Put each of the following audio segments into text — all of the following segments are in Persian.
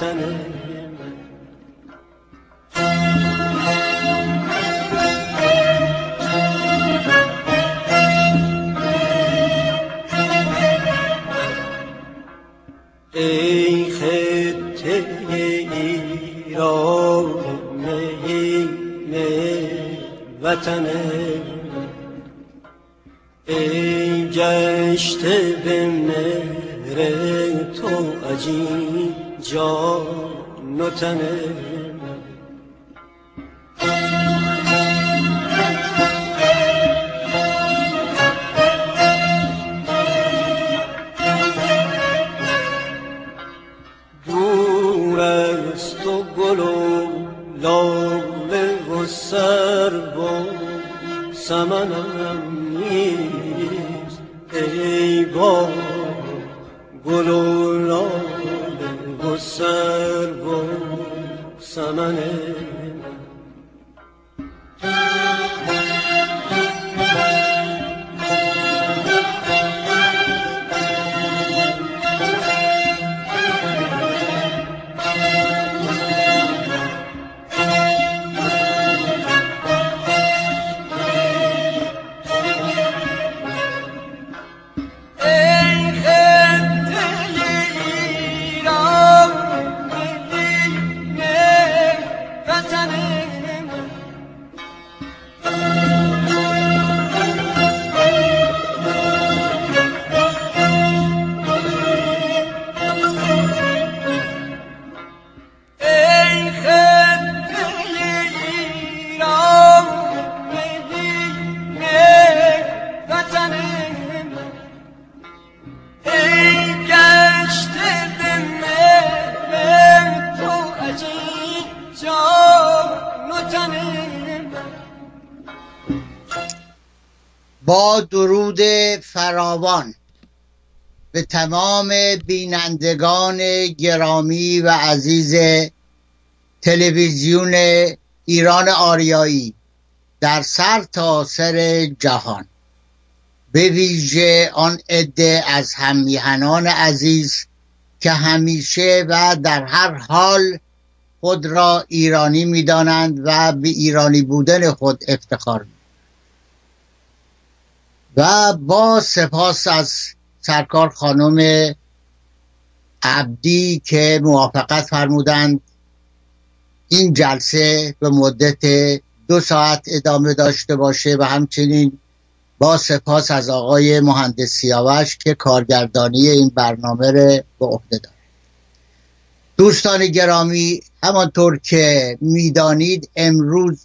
وطن بینندگان گرامی و عزیز تلویزیون ایران آریایی در سر تا سر جهان. به ویژه آن عده از همیهنان عزیز که همیشه و در هر حال خود را ایرانی می‌دانند و به ایرانی بودن خود افتخار می و با سپاس از سرکار خانم عبدی که موافقت فرمودند. این جلسه به مدت دو ساعت ادامه داشته باشه و همچنین با سپاس از آقای مهندس سیاوش که کارگردانی این برنامه رو به عهده دارد. دوستان گرامی همانطور که می‌دانید امروز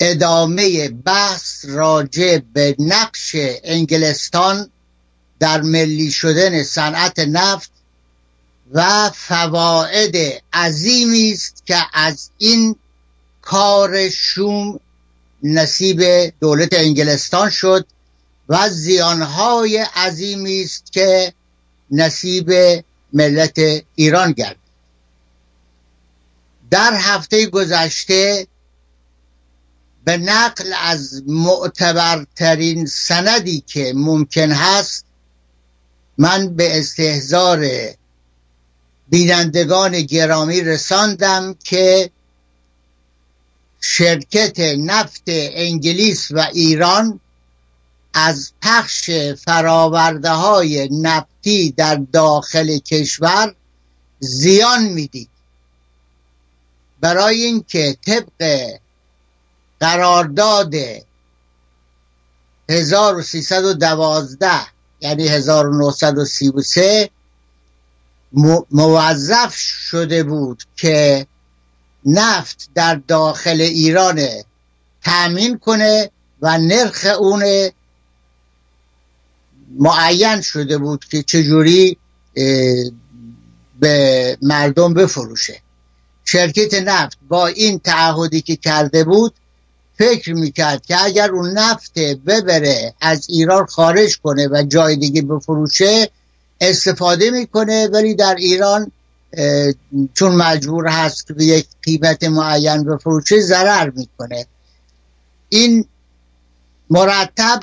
ادامه بحث راجع به نقش انگلستان در ملی شدن صنعت نفت و فواید عظیمی است که از این کار شوم نصیب دولت انگلستان شد و زیانهای عظیمی است که نصیب ملت ایران گرد در هفته گذشته به نقل از معتبرترین سندی که ممکن هست من به استهزار بینندگان گرامی رساندم که شرکت نفت انگلیس و ایران از پخش فراورده های نفتی در داخل کشور زیان می‌دید. برای اینکه طبق قرارداد 1312 یعنی 1933 موظف شده بود که نفت در داخل ایران تأمین کنه و نرخ اون معین شده بود که چجوری به مردم بفروشه. شرکت نفت با این تعهدی که کرده بود فکر می‌کرد که اگر اون نفت ببره از ایران خارج کنه و جای دیگه بفروشه استفاده می‌کنه. ولی در ایران چون مجبور هست که به یک قیمت معین بفروشه ضرر می‌کنه. این مرتب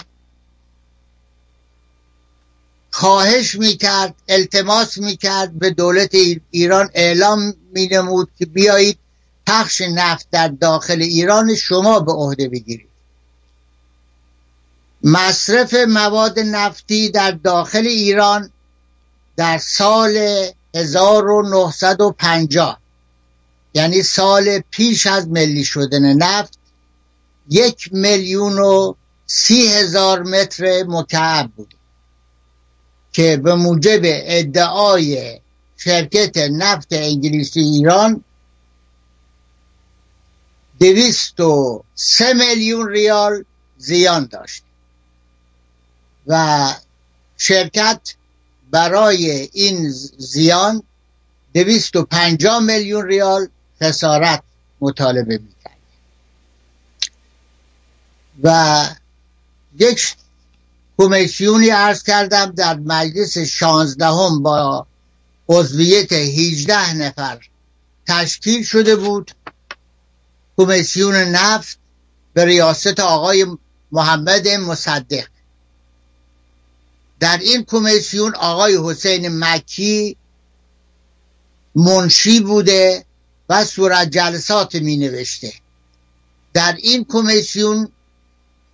خواهش می‌کرد التماس می‌کرد به دولت ایران اعلام مینمود که بیایید پخش نفت در داخل ایران شما به عهده بگیرید. مصرف مواد نفتی در داخل ایران در سال 1950 یعنی سال پیش از ملی شدن نفت یک میلیون و سی هزار متر مکعب بود که به موجب ادعای شرکت نفت انگلیسی ایران دویست و سه میلیون ریال زیان داشت. و شرکت برای این زیان دویست و پنجاه میلیون ریال خسارت مطالبه می‌کرد. و یک کمیسیونی ارز کردم در مجلس شانزدهم با عضویت 18 نفر تشکیل شده بود. کمیسیون نفت به ریاست آقای محمد مصدق. در این کمیسیون آقای حسین مکی منشی بوده و صورت جلسات می نوشته در این کمیسیون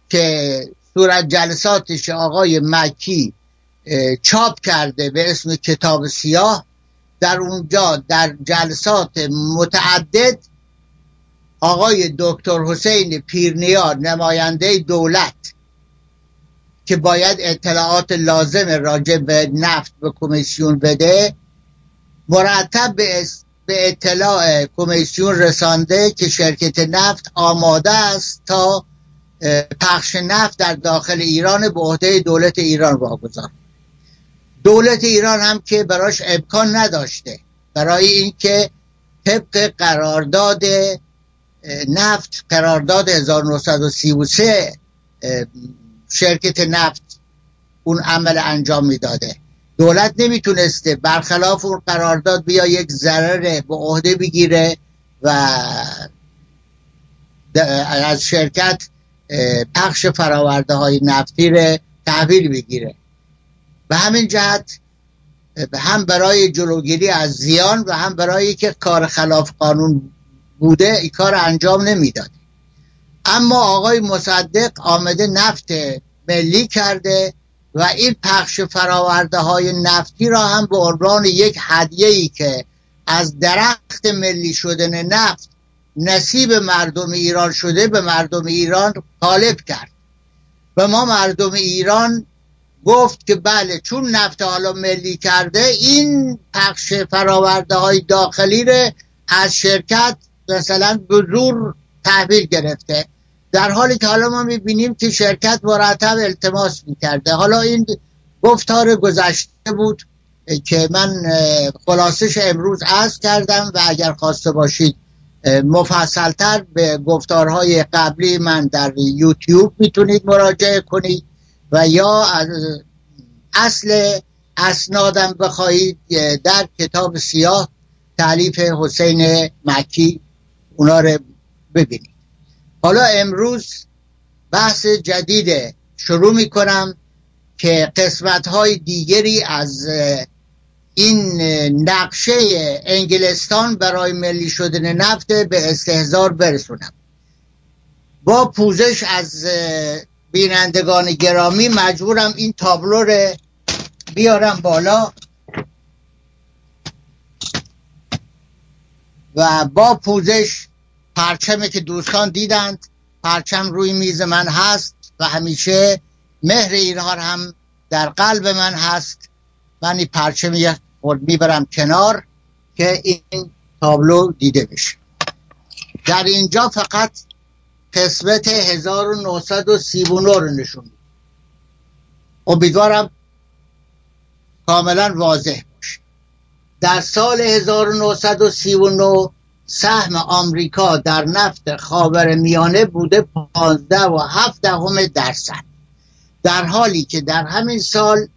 که صورت جلساتش آقای مکی چاپ کرده به اسم کتاب سیاه در اونجا در جلسات متعدد آقای دکتر حسین پیرنیا نماینده دولت که باید اطلاعات لازم راجع به نفت به کمیسیون بده مرتب به, اطلاع کمیسیون رسانده که شرکت نفت آماده است تا پخش نفت در داخل ایران به عهده دولت ایران واگذار. دولت ایران هم که براش امکان نداشته برای اینکه طبق قرارداد نفت قرارداد 1933 شرکت نفت اون عمل انجام می‌داده. دولت نمی‌تونسته برخلاف اون قرارداد بیا یک ضرر به عهده بگیره و از شرکت پخش فراورده های نفتی رو تحویل بگیره. به همین جهت هم برای جلوگیری از زیان و هم برای که کار خلاف قانون بوده این کار انجام نمی‌داد. اما آقای مصدق آمده نفت ملی کرده و این پخش فراورده های نفتی را هم به عنوان یک هدیه ای که از درخت ملی شدن نفت نصیب مردم ایران شده به مردم ایران غالب کرد. و ما مردم ایران گفت که بله چون نفت حالا ملی کرده این پخش فراورده های داخلی رو از شرکت مثلا به زور تحویل گرفته. در حالی که حالا ما می‌بینیم که شرکت مرتب التماس می‌کرده. حالا این گفتار گذشته بود که من خلاصش امروز از کردم و اگر خواسته باشید مفصلتر به گفتارهای قبلی من در یوتیوب می‌تونید مراجعه کنید و یا از اصل اسنادم بخواهید در کتاب سیاه تعلیف حسین مکی اونا رو ببینید. حالا امروز بحث جدید شروع می‌کنم که قسمت های دیگری از این نقشه انگلستان برای ملی شدن نفت به استهزار برسونم. با پوزش از بینندگان گرامی مجبورم این تابلو رو بیارم بالا. و با پوزش پرچمی که دوستان دیدند پرچم روی میز من هست و همیشه مهر اینها هم در قلب من هست. من این پرچم می‌برم کنار که این تابلو دیده بشه. در اینجا فقط قسمت 1939 رو نشون امیدوارم کاملا واضح باشه. در سال 1939 سهم آمریکا در نفت خاور میانه بوده 15 و 7 دهم درصد. در حالی که در همین سال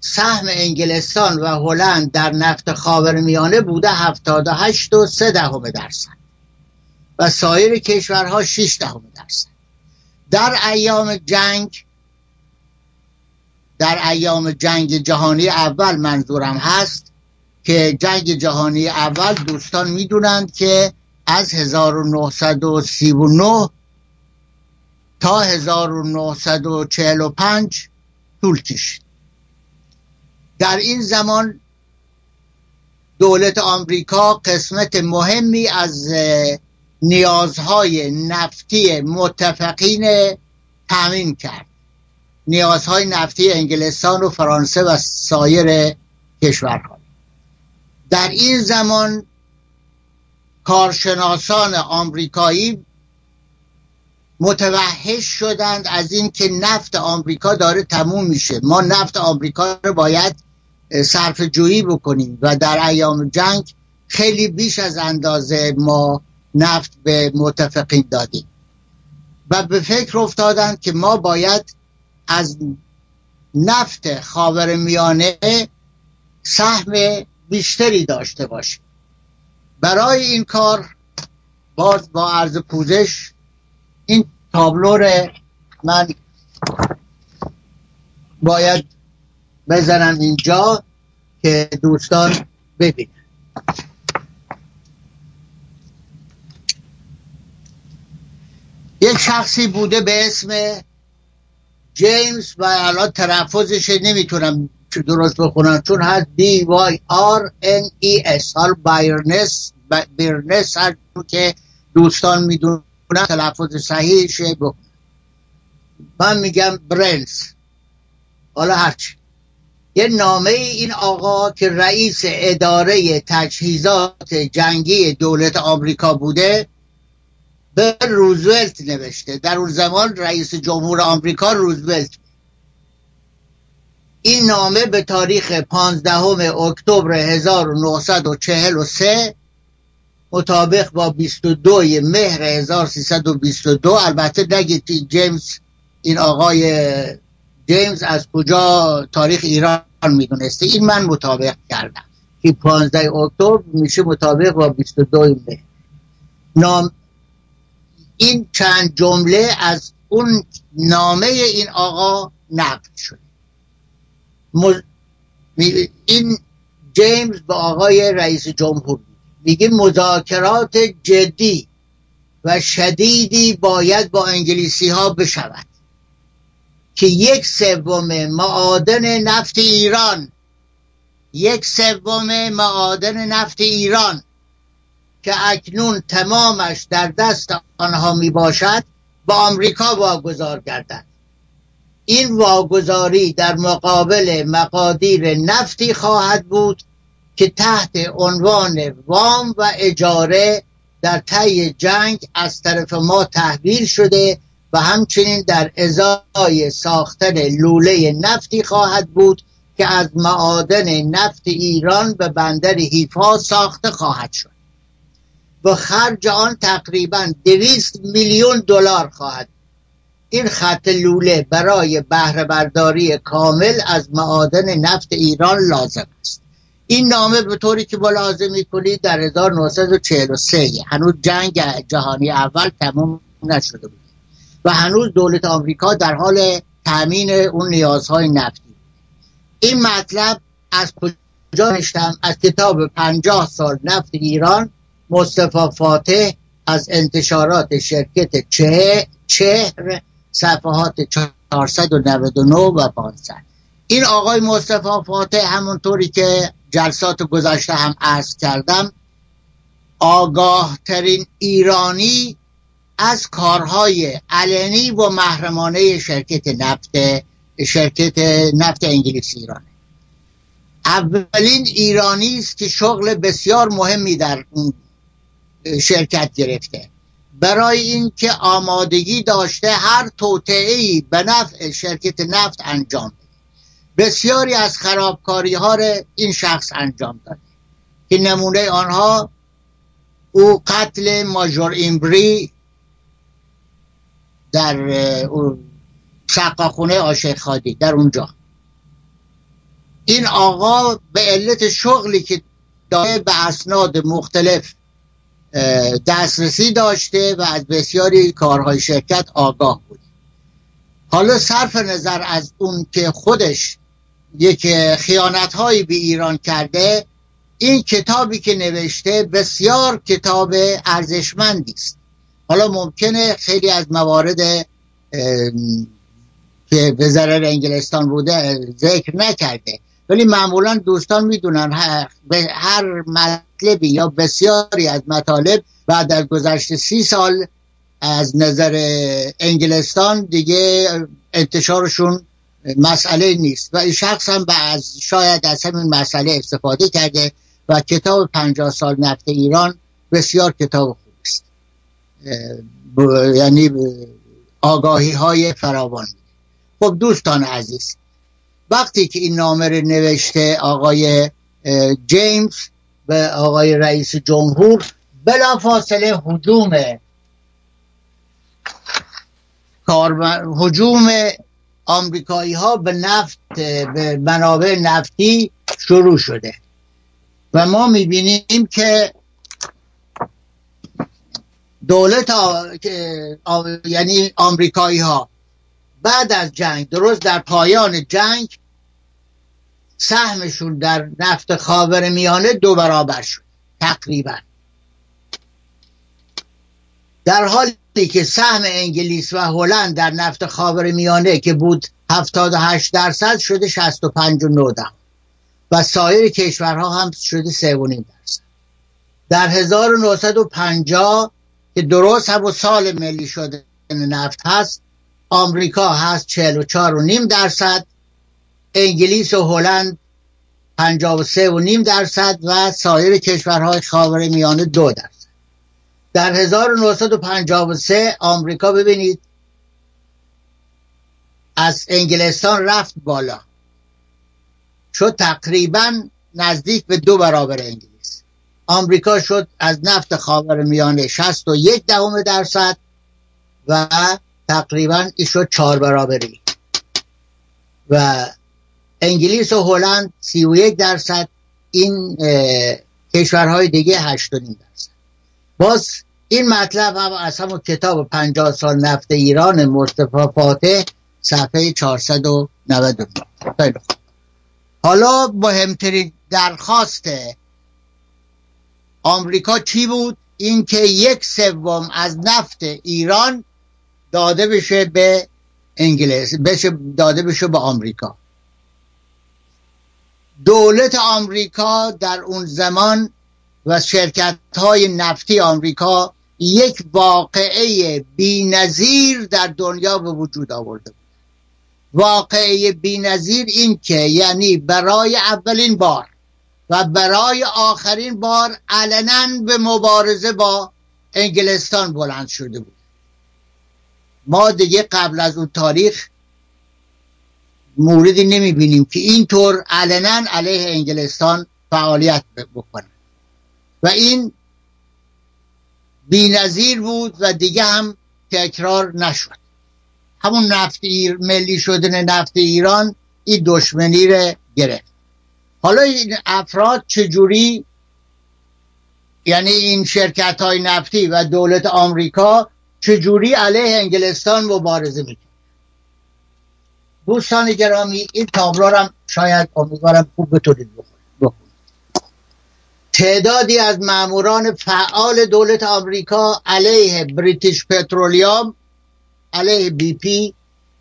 سهم انگلستان و هلند در نفت خاور میانه بوده 78 و 3 دهم درصد و سایر کشورها 6 دهم درصد. در ایام جنگ در ایام جنگ جهانی اول منظورم هست که جنگ جهانی اول دوستان می‌دونند که از 1939 تا 1945 طول کشید. در این زمان دولت آمریکا قسمت مهمی از نیازهای نفتی متفقین تامین کرد. نیازهای نفتی انگلستان و فرانسه و سایر کشورها. در این زمان کارشناسان آمریکایی متوحش شدند از اینکه نفت آمریکا داره تموم میشه. ما نفت آمریکا رو باید صرف جویی بکنیم و در ایام جنگ خیلی بیش از اندازه ما نفت به متفقین دادیم. و به فکر افتادند که ما باید از نفت خاور میانه سهم بیشتری داشته باشیم. برای این کار باز با عرض پوزش این تابلو من باید بزنم اینجا که دوستان ببینن. یک شخصی بوده به اسم جیمز و الان تلفظش نمی‌تونم درست بخونم؟ چون هست B Y R N E S حال بایرنس بیرنس هر که دوستان می‌دونن تلفظ صحیحشه بخونم من میگم برنس. حالا هرچی یه نامه این آقا که رئیس اداره تجهیزات جنگی دولت آمریکا بوده به روزولت نوشته. در اون زمان رئیس جمهور آمریکا روزولت این نامه به تاریخ 15 اکتبر 1943 مطابق با 22 مهر 1322 البته نگید جیمز این آقای جیمز از کجا تاریخ ایران می‌دونسته. این من مطابق کردم که 15 اکتبر میشه مطابق با 22 مهر. نام این چند جمله از اون نامه این آقا نقل شد این جیمز به آقای رئیس جمهور میگه مذاکرات جدی و شدیدی باید با انگلیسی ها بشود که یک سوم معادن نفت ایران یک سوم معادن نفت ایران که اکنون تمامش در دست آنها می باشد با آمریکا واگذار گردد. این واگذاری در مقابل مقادیر نفتی خواهد بود که تحت عنوان وام و اجاره در طی جنگ از طرف ما تحویل شده و همچنین در ازای ساختن لوله نفتی خواهد بود که از معادن نفت ایران به بندر هیفا ساخته خواهد شد. و خرج آن تقریبا دویست میلیون دلار خواهد این خط لوله برای بهره برداری کامل از معادن نفت ایران لازم است. این نامه به طوری که ملاحظه می‌کنید در 1943 هنوز جنگ جهانی اول تمام نشده بود. و هنوز دولت آمریکا در حال تامین اون نیازهای نفتی این مطلب از کجا نشتم از کتاب پنجاه سال نفت ایران مصطفی فاتح از انتشارات شرکت چه چهر صفحات 499 و 500 این آقای مصطفی فاتح همونطوری که جلسات گذشته هم عرض کردم آگاه ترین ایرانی از کارهای علنی و محرمانه شرکت نفت شرکت نفت انگلیس ایرانه اولین ایرانی است که شغل بسیار مهمی در اون شرکت گرفته. برای اینکه آمادگی داشته هر توطعه به نفع شرکت نفت انجام بده. بسیاری از خرابکاری ها این شخص انجام داده که نمونه آنها او قتل ماجور ایمبری در شقاخونه آشق خادی در اونجا. این آقا به علت شغلی که داره به اسناد مختلف دسترسی داشته و از بسیاری کارهای شرکت آگاه بود. حالا صرف نظر از اون که خودش یک خیانت هایی به ایران کرده این کتابی که نوشته بسیار کتاب ارزشمندی است. حالا ممکنه خیلی از موارد که به ضرر انگلستان بوده ذکر نکرده. ولی معمولا دوستان می‌دونن به هر مطلبی یا بسیاری از مطالب بعد از گذشت سی سال از نظر انگلستان دیگه انتشارشون مسئله نیست. و این شخص هم از شاید از همین مسئله استفاده کرده و کتاب پنجاه سال نفت ایران بسیار کتاب خوب است. یعنی آگاهی های فراوان. خب دوستان عزیز وقتی که این نامه رو نوشته آقای جیمز به آقای رئیس جمهور بلا فاصله حجوم حجوم آمریکایی ها به نفت به منابع نفتی شروع شده. و ما می‌بینیم که دولت یعنی آمریکایی ها بعد از جنگ درست در پایان جنگ سهمشون در نفت خاور میانه دو برابر شد تقریبا. در حالی که سهم انگلیس و هلند در نفت خاور میانه که بود 78 درصد شده 65 و 9 و سایر کشورها هم شده 3.5 درصد. در 1950 که درست هم سال ملی شده نفت هست آمریکا هست 44 و نیم درصد انگلیس و هلند 53 و نیم درصد و سایر کشورهای خاور میانه دو درصد. در 1953 آمریکا ببینید از انگلستان رفت بالا. شد تقریبا نزدیک به دو برابر انگلیس. آمریکا شد از نفت خاور میانه 61 دهم درصد و تقریبا این شد چهار برابری. و انگلیس و هلند 31 درصد این کشورهای دیگه 8 درصد. باز این مطلب هم از همون کتاب 50 سال نفت ایران مصطفی فاتح صفحه 499 حالا مهمترین درخواست آمریکا چی بود؟ اینکه یک سوم از نفت ایران داده بشه به انگلیس بشه داده بشه به آمریکا. دولت آمریکا در اون زمان و شرکت های نفتی آمریکا یک واقعه بینظیر در دنیا به وجود آورده. بود واقعه بینظیر این که یعنی برای اولین بار و برای آخرین بار علنا به مبارزه با انگلستان بلند شده بود. ما دیگه قبل از اون تاریخ موردی نمی بینیم که اینطور علنا علیه انگلستان فعالیت بکنه. و این بینظیر بود و دیگه هم تکرار نشد. همون نفت ایر ملی شدن نفت ایران این دشمنی رو گرفت. حالا این افراد چجوری؟ یعنی این شرکت های نفتی و دولت آمریکا چجوری علیه انگلستان مبارزه می‌کنه؟ دوستان گرامی این تابلو هم شاید امیدوارم خوب بتونید تعدادی از ماموران فعال دولت آمریکا علیه بریتیش پترولیوم علیه بی پی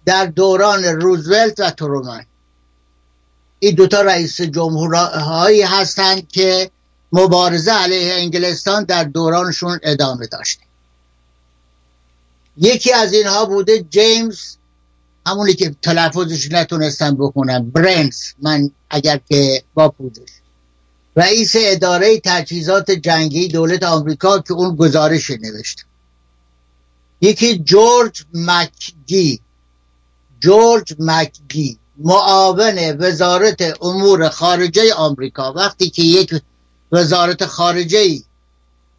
در دوران روزولت و ترومن این دوتا رئیس جمهورهایی هستند که مبارزه علیه انگلستان در دورانشون ادامه داشته. یکی از اینها بوده جیمز همونی که تلفظش نتونستم بکنم. برنس من اگر که با پوزش رئیس اداره تجهیزات جنگی دولت آمریکا که اون گزارش نوشت یکی جورج مکگی. جورج مکگی. معاون وزارت امور خارجه آمریکا. وقتی که یک وزارت خارجه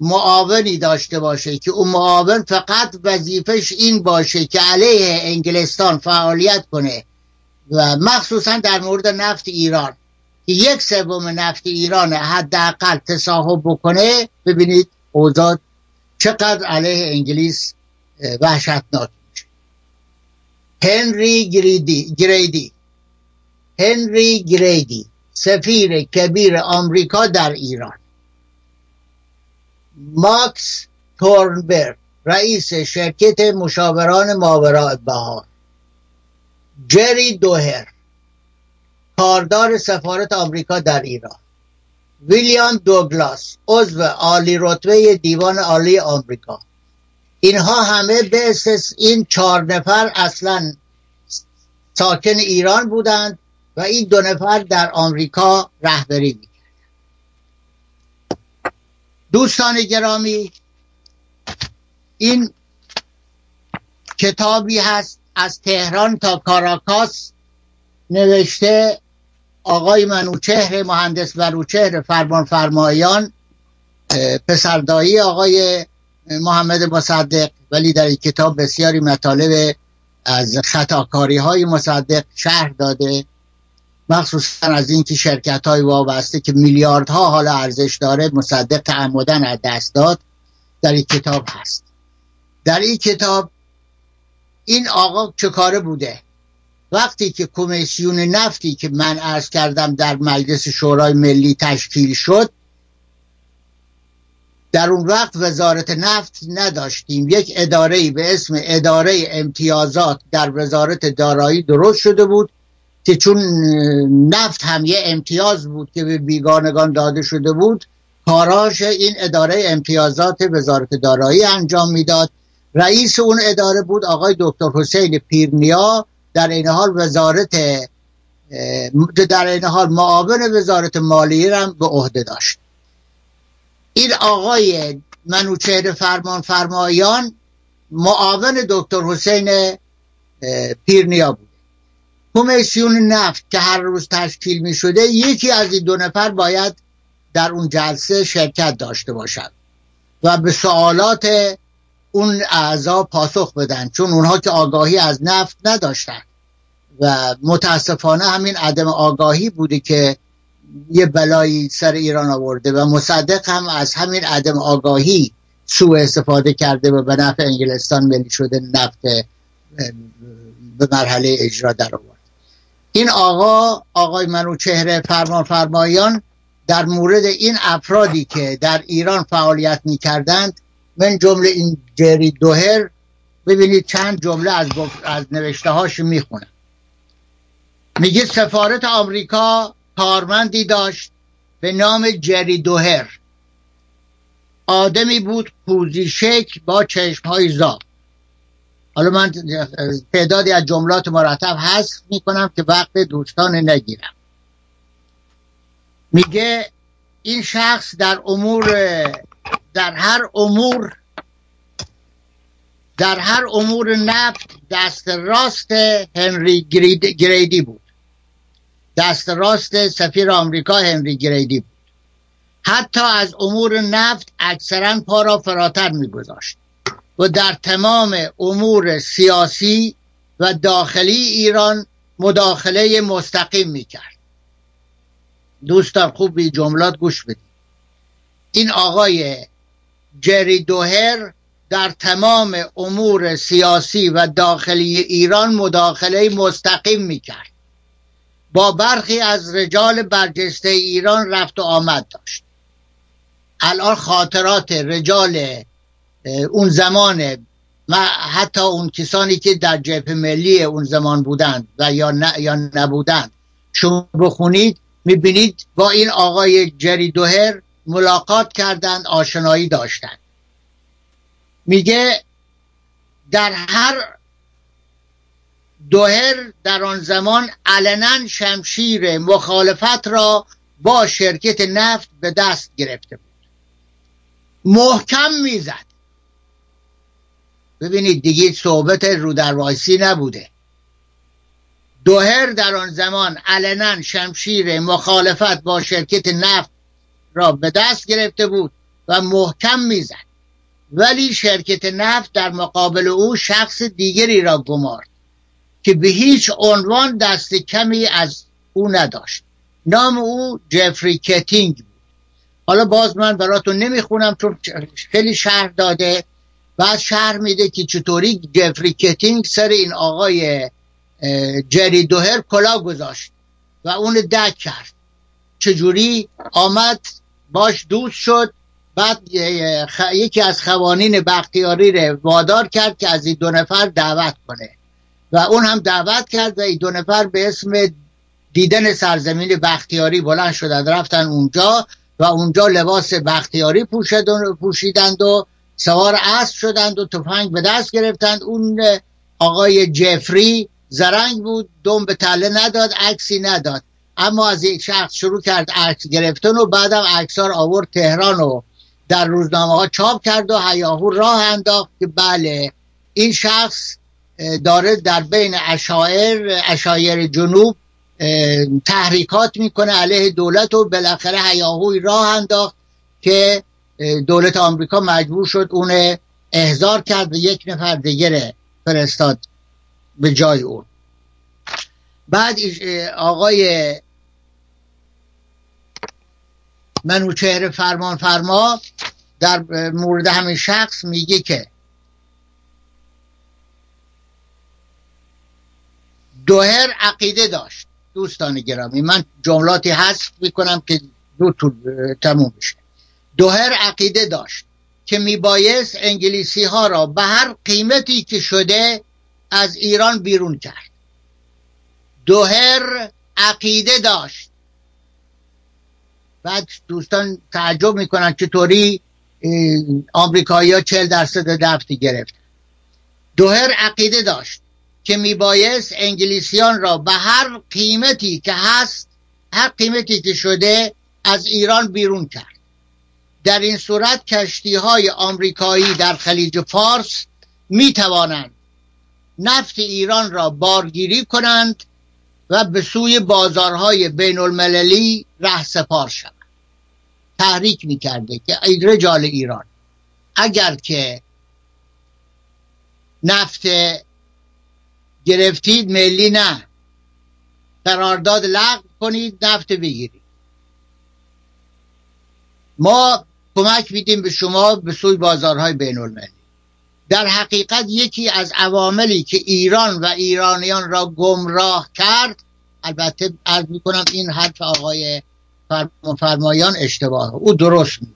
معاونی داشته باشه که اون معاون فقط وظیفش این باشه که علیه انگلستان فعالیت کنه. و مخصوصا در مورد نفت ایران. که یک سوم نفت ایران حداقل تصاحب بکنه ببینید اوضاع چقدر علیه انگلیس وحشتناک میشه. هنری گریدی گریدی. هنری گریدی سفیر کبیر آمریکا در ایران. ماکس تورنبرگ رئیس شرکت مشاوران ماوراء بهار. جری دوهر کاردار سفارت آمریکا در ایران. ویلیام دوگلاس عضو عالی رتبه دیوان عالی آمریکا. اینها همه به این چهار نفر اصلا ساکن ایران بودند و این دو نفر در آمریکا رهبری می‌کرد دوستان گرامی این کتابی هست از تهران تا کاراکاس نوشته آقای منوچهر مهندس منوچهر فرمان فرمایان پسردایی آقای محمد مصدق ولی در این کتاب بسیاری مطالب از خطاکاری های مصدق شهر داده. مخصوصا از اینکه شرکت های وابسته که میلیاردها حالا ارزش داره مصدق تعمدن از دست داد در این کتاب هست. در این کتاب این آقا چه کاره بوده؟ وقتی که کمیسیون نفتی که من ارز کردم در مجلس شورای ملی تشکیل شد در اون وقت وزارت نفت نداشتیم. یک اداره به اسم اداره امتیازات در وزارت دارایی درست شده بود. که چون نفت هم یه امتیاز بود که به بیگانگان داده شده بود کاراش این اداره امتیازات وزارت دارایی انجام می‌داد. رئیس اون اداره بود آقای دکتر حسین پیرنیا در این حال وزارت در این حال معاون وزارت مالیه هم به عهده داشت. این آقای منوچهر فرمان فرمایان معاون دکتر حسین پیرنیا بود. کمیسیون نفت که هر روز تشکیل می شده یکی از این دو نفر باید در اون جلسه شرکت داشته باشد و به سوالات اون اعضا پاسخ بدن چون اونها که آگاهی از نفت نداشتن و متاسفانه همین عدم آگاهی بوده که یه بلایی سر ایران آورده و مصدق هم از همین عدم آگاهی سوء استفاده کرده و به نفع انگلستان ملی شده نفت به مرحله اجرا در آورد این آقا آقای منوچهر فرمان فرمایان در مورد این افرادی که در ایران فعالیت می کردند من جمله این جری دوهر ببینید چند جمله از, از نوشته هاش می خونم میگه سفارت آمریکا کارمندی داشت به نام جری دوهر. آدمی بود پوزی شکل با چشم های زاب حالا من تعدادی از جملات مرتب حذف می‌کنم که وقت دوستان نگیرم. میگه این شخص در امور در هر امور در هر امور نفت دست راست هنری گریدی بود. دست راست سفیر آمریکا هنری گریدی بود. حتی از امور نفت اکثرا پا را فراتر میگذاشت. و در تمام امور سیاسی و داخلی ایران مداخله مستقیم می‌کرد. دوستان خوب به جملات گوش بدید. این آقای جری دوهر در تمام امور سیاسی و داخلی ایران مداخله مستقیم می‌کرد. با برخی از رجال برجسته ایران رفت و آمد داشت. الان خاطرات رجال اون زمان حتی اون کسانی که در جبهه ملی اون زمان بودند و یا, یا نبودند. شما بخونید می‌بینید با این آقای جری دوهر ملاقات کردند آشنایی داشتند. میگه در هر دوهر در آن زمان علنا شمشیر مخالفت را با شرکت نفت به دست گرفته بود. محکم می‌زد. ببینید دیگه صحبت رو در وایسی نبوده. دوهر در آن زمان علنا شمشیر مخالفت با شرکت نفت را به دست گرفته بود و محکم می‌زد. ولی شرکت نفت در مقابل او شخص دیگری را گمارد که به هیچ عنوان دست کمی از او نداشت. نام او جفری کتینگ بود. حالا باز من براتون نمی‌خونم چون خیلی شرح داده. بعد شرح میده که چطوری جفری کتینگ سر این آقای جری دوهر کلاه گذاشت و اون دک کرد. چجوری آمد باش دوست شد بعد یکی از خوانین بختیاری رو وادار کرد که از این دو نفر دعوت کنه. و اون هم دعوت کرد و این دو نفر به اسم دیدن سرزمین بختیاری بلند شدند رفتن اونجا و اونجا لباس بختیاری پوشیدند و سوار اسب شدند و تفنگ به دست گرفتند. اون آقای جفری زرنگ بود دم به تله نداد عکسی نداد. اما از یک شخص شروع کرد عکس گرفتن و بعدم عکسار آورد تهران و در روزنامه ها چاپ کرد و هیاهو راه انداخت که بله این شخص داره در بین اشایر اشایر جنوب تحریکات می‌کنه علیه دولت و بالاخره هیاهوی راه انداخت که دولت آمریکا مجبور شد اون احضار کرد و یک نفر دیگه فرستاد به جای اون. بعد آقای منوچهر فرمان فرما در مورد همین شخص میگه که دوهر عقیده داشت. دوستان گرامی من جملاتی حذف می‌کنم که دو طول تموم بشه. دوهر عقیده داشت که میبایست انگلیسی ها را به هر قیمتی که شده از ایران بیرون کرد. دوهر عقیده داشت. بعد دوستان تعجب می‌کنن چطوری آمریکایی ها چل درصد دفتی گرفت. دوهر عقیده داشت که میبایست انگلیسیان را به هر قیمتی که هست هر قیمتی که شده از ایران بیرون کرد. در این صورت کشتی های آمریکایی در خلیج فارس می توانند نفت ایران را بارگیری کنند و به سوی بازارهای بین المللی ره سپار شوند. تحریک می کرده که رجال ایران اگر که نفت گرفتید ملی نه. قرارداد لغو کنید نفت بگیرید. ما کمک میدیم به شما به سوی بازارهای بین المللی در حقیقت یکی از عواملی که ایران و ایرانیان را گمراه کرد البته عرض می‌کنم این حرف آقای فرمایان اشتباه. او درست می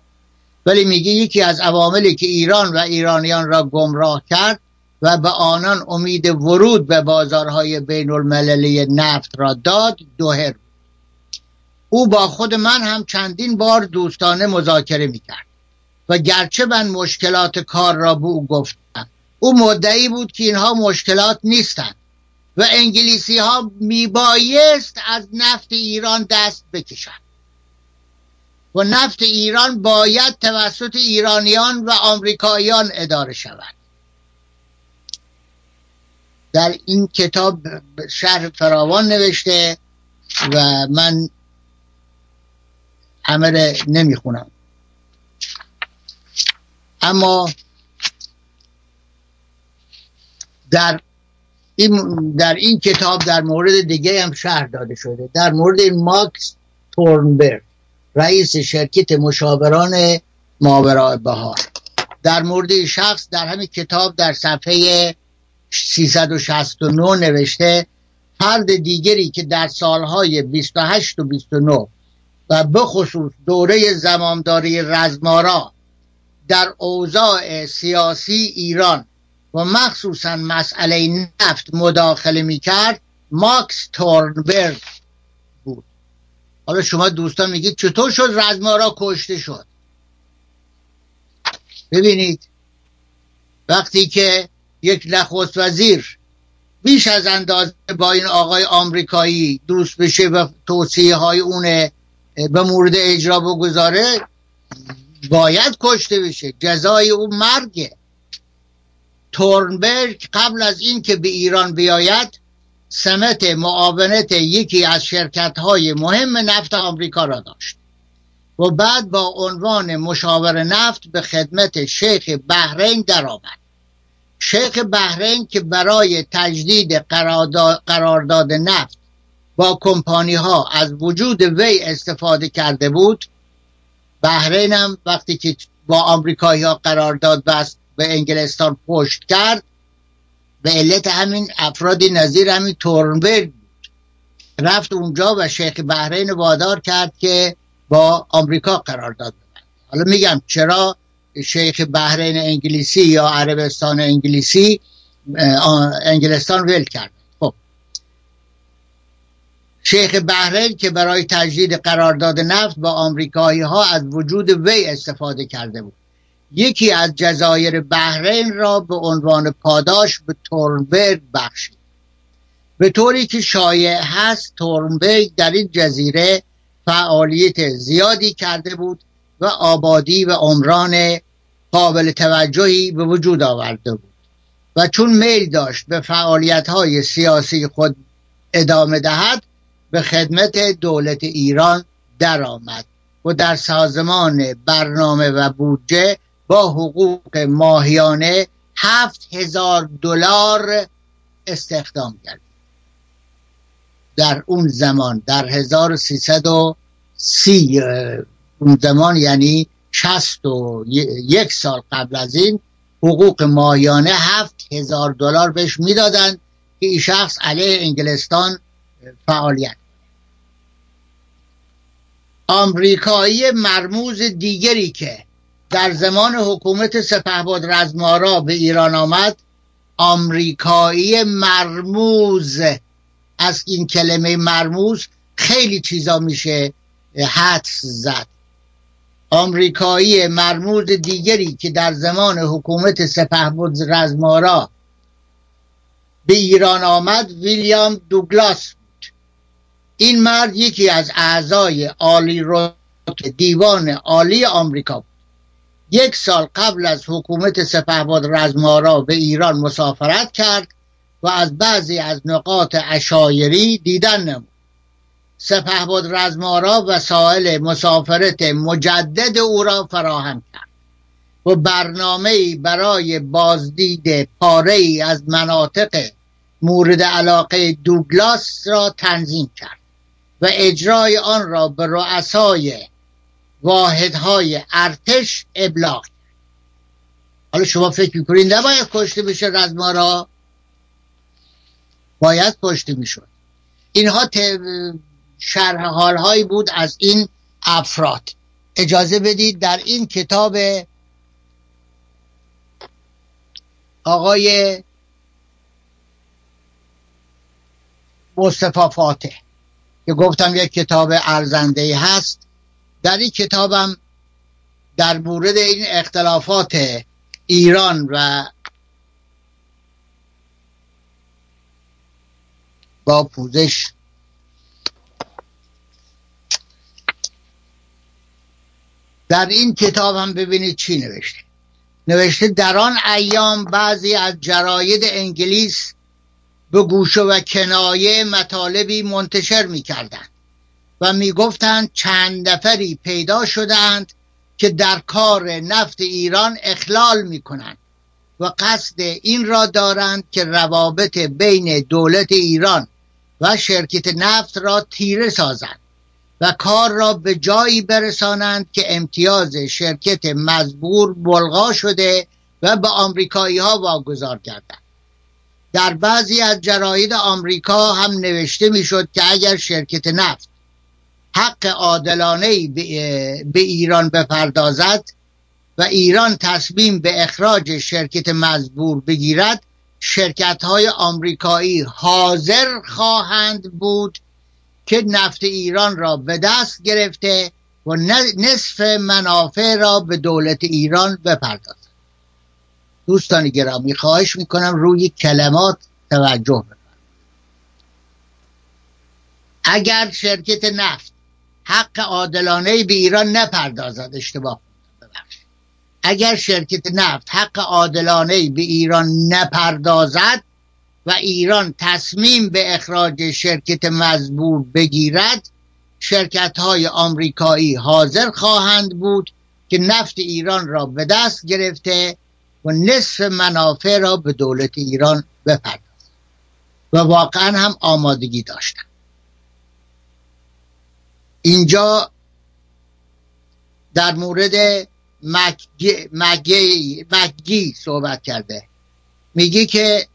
ولی میگه یکی از عواملی که ایران و ایرانیان را گمراه کرد و به آنان امید ورود به بازارهای بین المللی نفت را داد دوهر او با خود من هم چندین بار دوستانه مذاکره می‌کرد. و گرچه من مشکلات کار را به او گفتم او مدعی بود که اینها مشکلات نیستند و انگلیسی ها میبایست از نفت ایران دست بکشند. و نفت ایران باید توسط ایرانیان و آمریکاییان اداره شود. در این کتاب شهر فراوان نوشته و من همه نمی‌خونم. اما در این در این کتاب در مورد دیگه هم شهر داده شده. در مورد ماکس تورنبرگ رئیس شرکت مشاوران ماورای بهار. در مورد شخص در همین کتاب در صفحه 369 نوشته فرد دیگری که در سالهای 28 و 29 و بخصوص دوره زمامداری رزمارا در اوضاع سیاسی ایران و مخصوصا مسئله نفت مداخله می کرد ماکس تورنبرگ بود. حالا شما دوستان میگید چطور شد رزمارا کشته شد؟ ببینید وقتی که یک نخست وزیر بیش از اندازه با این آقای آمریکایی دوست بشه و توصیه های اونه به مورد اجرا بگذاره باید کشته بشه. جزای او مرگه. تورنبرگ قبل از اینکه به ایران بیاید سمت معاونت یکی از شرکت های مهم نفت آمریکا را داشت. و بعد با عنوان مشاور نفت به خدمت شیخ بحرین درآمد. شیخ بحرین که برای تجدید قرارداد نفت با کمپانی ها از وجود وی استفاده کرده بود. بحرین هم وقتی که با آمریکایی ها قرارداد بست به انگلستان پشت کرد به علت همین افرادی نظیر همین تورنبرگ بود. رفت اونجا و شیخ بحرین وادار کرد که با آمریکا قرارداد ببند حالا میگم چرا شیخ بحرین انگلیسی یا عربستان انگلیسی انگلستان ول کرد. شیخ بحرین که برای تجدید قرارداد نفت با آمریکایی ها از وجود وی استفاده کرده بود. یکی از جزایر بحرین را به عنوان پاداش به تورنبرگ بخشید. به طوری که شایع هست تورنبرگ در این جزیره فعالیت زیادی کرده بود و آبادی و عمران قابل توجهی به وجود آورده بود. و چون میل داشت به فعالیت های سیاسی خود ادامه دهد به خدمت دولت ایران درآمد و در سازمان برنامه و بودجه با حقوق ماهیانه هفت هزار دلار استخدام کرد. در اون زمان در 1330 اون زمان یعنی شست و یک سال قبل از این حقوق ماهیانه هفت هزار دلار بهش می‌دادند که این شخص علیه انگلستان فعالیت آمریکایی مرموز دیگری که در زمان حکومت سپهبد رزمارا به ایران آمد آمریکایی مرموز. از این کلمه مرموز خیلی چیزا میشه حدس زد. آمریکایی مرموز دیگری که در زمان حکومت سپهبد رزمارا به ایران آمد ویلیام دوگلاس. این مرد یکی از اعضای عالی دیوان عالی آمریکا بود. یک سال قبل از حکومت سپهبد رزمارا به ایران مسافرت کرد و از بعضی از نقاط اشایری دیدن نمود. سپهبد رزمارا وسایل مسافرت مجدد او را فراهم کرد و برنامه برای بازدید پاره از مناطق مورد علاقه دوگلاس را تنظیم کرد. و اجرای آن را به رؤسای واحدهای ارتش ابلاغ حالا شما فکر می‌کنید نباید کشته بشه رزمارا باید کشته می‌شد. اینها شرح حالهایی بود از این افراد. اجازه بدید در این کتاب آقای مصطفی فاتح که گفتم یک کتاب ارزنده هست. در این کتابم در مورد این اختلافات ایران و با پوزش در این کتاب هم ببینید چی نوشته. نوشته در آن ایام بعضی از جراید انگلیس به گوشه و کنایه مطالبی منتشر می کردند و می گفتند چند نفری پیدا شدند که در کار نفت ایران اخلال می کنند و قصد این را دارند که روابط بین دولت ایران و شرکت نفت را تیره سازند و کار را به جایی برسانند که امتیاز شرکت مزبور بلغا شده و به آمریکایی ها واگذار کردند در بعضی از جراید آمریکا هم نوشته می‌شد که اگر شرکت نفت حق عادلانه به ایران بپردازد و ایران تصمیم به اخراج شرکت مزبور بگیرد شرکت های آمریکایی حاضر خواهند بود که نفت ایران را به دست گرفته و نصف منافع را به دولت ایران بپردازد. دوستان گرامی خواهش می‌کنم روی کلمات توجه بکنم اگر شرکت نفت حق عادلانه به ایران نپردازد اشتباه اگر شرکت نفت حق عادلانه به ایران نپردازد و ایران تصمیم به اخراج شرکت مزبور بگیرد شرکت های آمریکایی حاضر خواهند بود که نفت ایران را به دست گرفته و نصف منافع را به دولت ایران بپردازد و واقعا هم آمادگی داشتن. اینجا در مورد مکگی, مکگی صحبت کرده. میگی که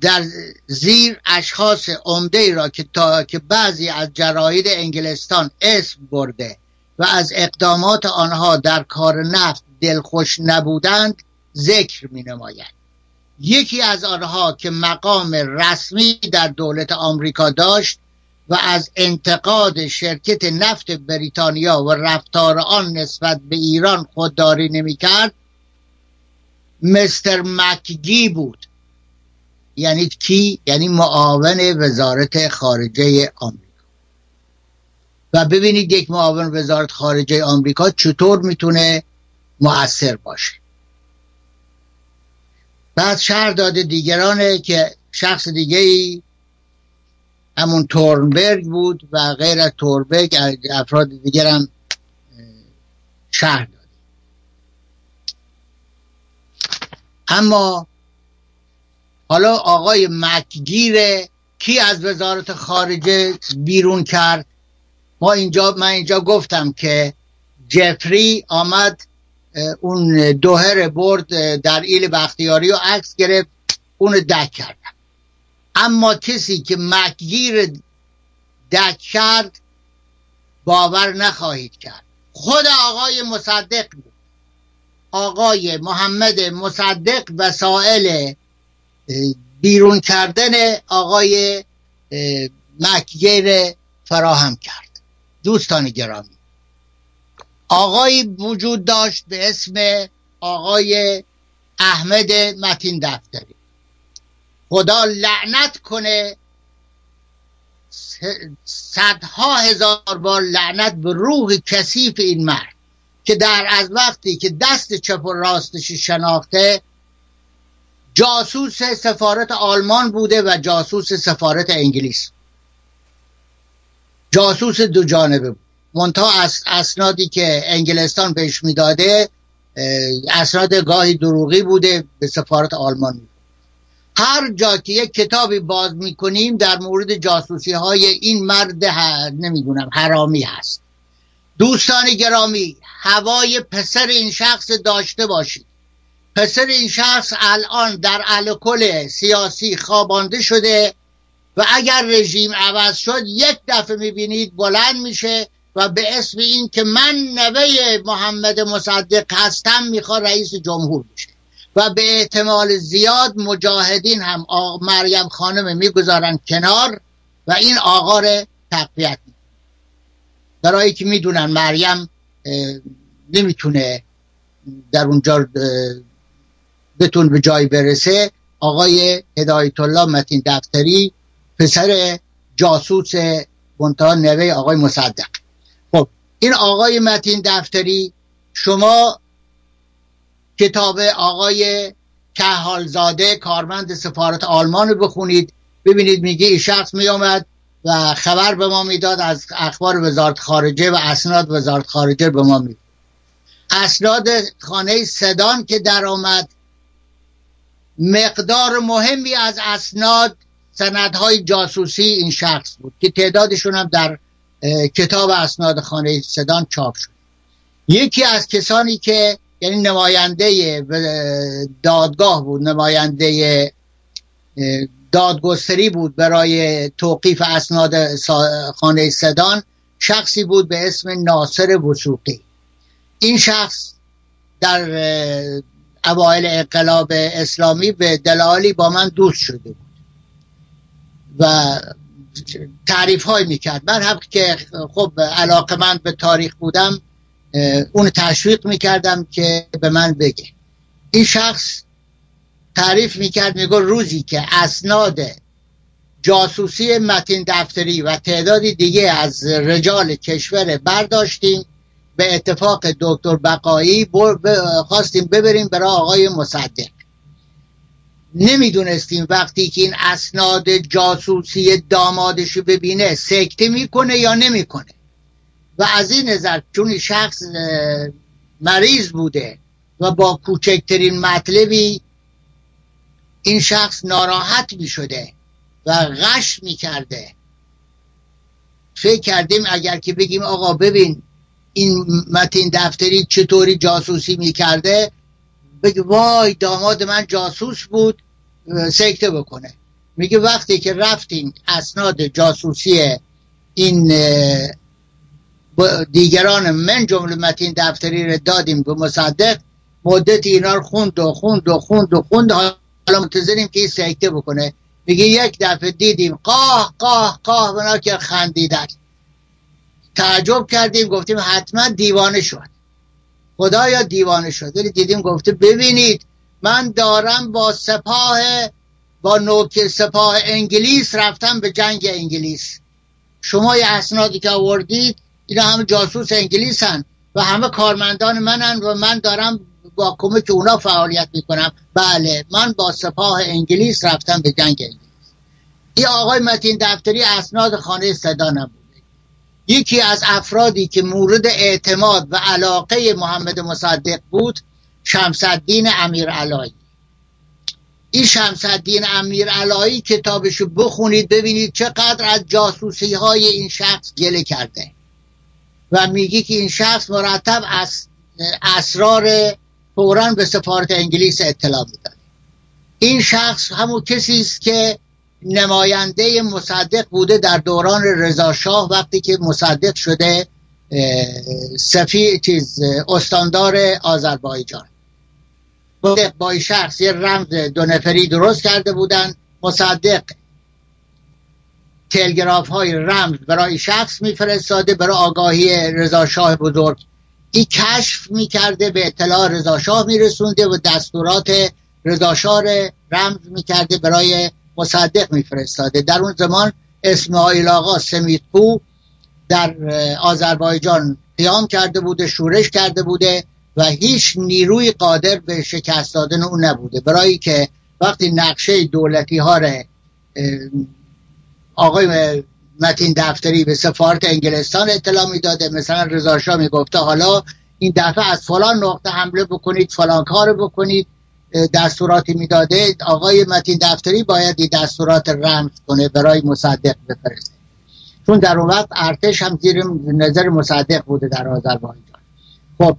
در زیر اشخاص عمده ای را که تا که بعضی از جراید انگلستان اسم برده و از اقدامات آنها در کار نفت دلخوش نبودند ذکر می نماید یکی از آنها که مقام رسمی در دولت آمریکا داشت و از انتقاد شرکت نفت بریتانیا و رفتار آن نسبت به ایران خودداری نمی کرد مستر مکگی بود. یعنی کی؟ یعنی معاون وزارت خارجه آمریکا. و ببینید یک معاون وزارت خارجه آمریکا چطور می‌تونه مؤثر باشه. بعد شهر داده دیگرانه که شخص دیگه ای همون تورنبرگ بود و غیر از تورنبرگ افراد دیگر هم شهر داده. اما حالا آقای مکگیر کی از وزارت خارجه بیرون کرد؟ ما اینجا من اینجا گفتم که جفری آمد اون دوهر برد در ایل بختیاری و عکس گرفت اون دک کردن اما کسی که مکگیر دک کرد باور نخواهید کرد. خود آقای مصدق بود. آقای محمد مصدق وسائل بیرون کردن آقای مکگیر فراهم کرد. دوستان گرامی. آقای وجود داشت به اسم آقای احمد متین دفتری. خدا لعنت کنه. صدها هزار بار لعنت به روح کثیف این مرد که در از وقتی که دست چپ و راستش شناخته جاسوس سفارت آلمان بوده و جاسوس سفارت انگلیس. جاسوس دو جانبه بود. منتها از اسنادی که انگلستان بهش می‌داده اسناد گاهی دروغی بوده به سفارت آلمان هر جا که یک کتابی باز می‌کنیم در مورد جاسوسی های این مرد نمی‌دونم حرامی هست. دوستان گرامی هوای پسر این شخص داشته باشید. پسر این شخص الان در الکل سیاسی خوابانده شده و اگر رژیم عوض شد یک دفعه می‌بینید بلند میشه و به اسم این که من نوه محمد مصدق هستم می‌خواد رئیس جمهور بشه. و به احتمال زیاد مجاهدین هم مریم خانم می‌گذارن کنار و این آقا رو تقویت برای که می‌دونن مریم نمی‌تونه در اونجا بتون به جای برسه. آقای هدایت الله متین دفتری پسر جاسوس منتها نوه آقای مصدق. این آقای متین دفتری شما کتاب آقای کهالزاده کارمند سفارت آلمان رو بخونید. ببینید میگه این شخص میامد و خبر به ما می‌داد از اخبار وزارت خارجه و اسناد وزارت خارجه به ما می‌داد. اسناد خانه صدان که در آمد مقدار مهمی از اسناد سندهای جاسوسی این شخص بود که تعدادشون هم در کتاب اسناد خانه صدان چاپ شد. یکی از کسانی که یعنی نماینده دادگاه بود نماینده دادگستری بود برای توقیف اسناد خانه صدان شخصی بود به اسم ناصر وسوقی این شخص در اوایل انقلاب اسلامی به دلالی با من دوست شده بود. و تعریف های می‌کرد. من هم که خب علاقه من به تاریخ بودم اون تشویق می‌کردم که به من بگه. این شخص تعریف می‌کرد میگو روزی که اسناد جاسوسی متین دفتری و تعدادی دیگه از رجال کشور برداشتیم به اتفاق دکتر بقایی خواستیم ببریم برای آقای مصدق. نمی‌دونستیم وقتی که این اسناد جاسوسی دامادش ببینه سکته می‌کنه یا نمی‌کنه. و از این نظر چون شخص مریض بوده و با کوچکترین مطلبی این شخص ناراحت می شده و غش می کرده فکر کردیم اگر که بگیم آقا ببین این متین دفتری چطوری جاسوسی می‌کرده بگه وای داماد من جاسوس بود سکته بکنه. میگه وقتی که رفتیم اسناد جاسوسی این دیگران من جمله متین دفتری رو دادیم به مصدق مدت اینا رو خوند و خوند و خوند و خوند. حالا منتظریم که این سکته بکنه. میگه یک دفعه دیدیم قاه قاه قاه بنا که خندیدن. تعجب کردیم گفتیم حتما دیوانه شد. خدایا دیوانه شد. ولی دیدیم گفته ببینید من دارم با سپاه با نوک سپاه انگلیس رفتم به جنگ انگلیس. شما یه اسنادی که آوردید اینا همه جاسوس انگلیس و همه کارمندان منن و من دارم با کمک اونا فعالیت می‌کنم. بله من با سپاه انگلیس رفتم به جنگ انگلیس. این آقای متین دفتری اسناد خانه صدا نبوده یکی از افرادی که مورد اعتماد و علاقه محمد مصدق بود شمسدین امیر علایی این شمسدین امیر علایی کتابشو بخونید ببینید چقدر از جاسوسی های این شخص گله کرده. و میگی که این شخص مرتب از اسرار فورا به سفارت انگلیس اطلاع می‌داد. این شخص همون کسی است که نماینده مصدق بوده در دوران رضا شاه وقتی که مصدق شده سفی چیز استاندار آذربایجان. با شخص یه رمز دو نفری درست کرده بودن. مصدق تلگراف های رمز برای شخص میفرستاده برای آگاهی رضا شاه بزرگ. این کشف می‌کرده به اطلاع رضا شاه میرسونده و دستورات رضا شاه رمز می‌کرده برای مصدق میفرستاده. در اون زمان اسماعیل آقا سمیتپو در آذربایجان قیام کرده بوده شورش کرده بوده و هیچ نیروی قادر به شکست دادن اون نبوده. برای که وقتی نقشه دولتی ها آقای متین دفتری به سفارت انگلستان اطلاع می‌داده مثلا رضا شاه می‌گفته حالا این دفعه از فلان نقطه حمله بکنید فلان کار بکنید. دستوراتی می‌داده آقای متین دفتری باید این دستورات رمز کنه برای مصدق بفرسته. چون در اون وقت ارتش هم زیر نظر مصدق بوده در آذربایجان. خب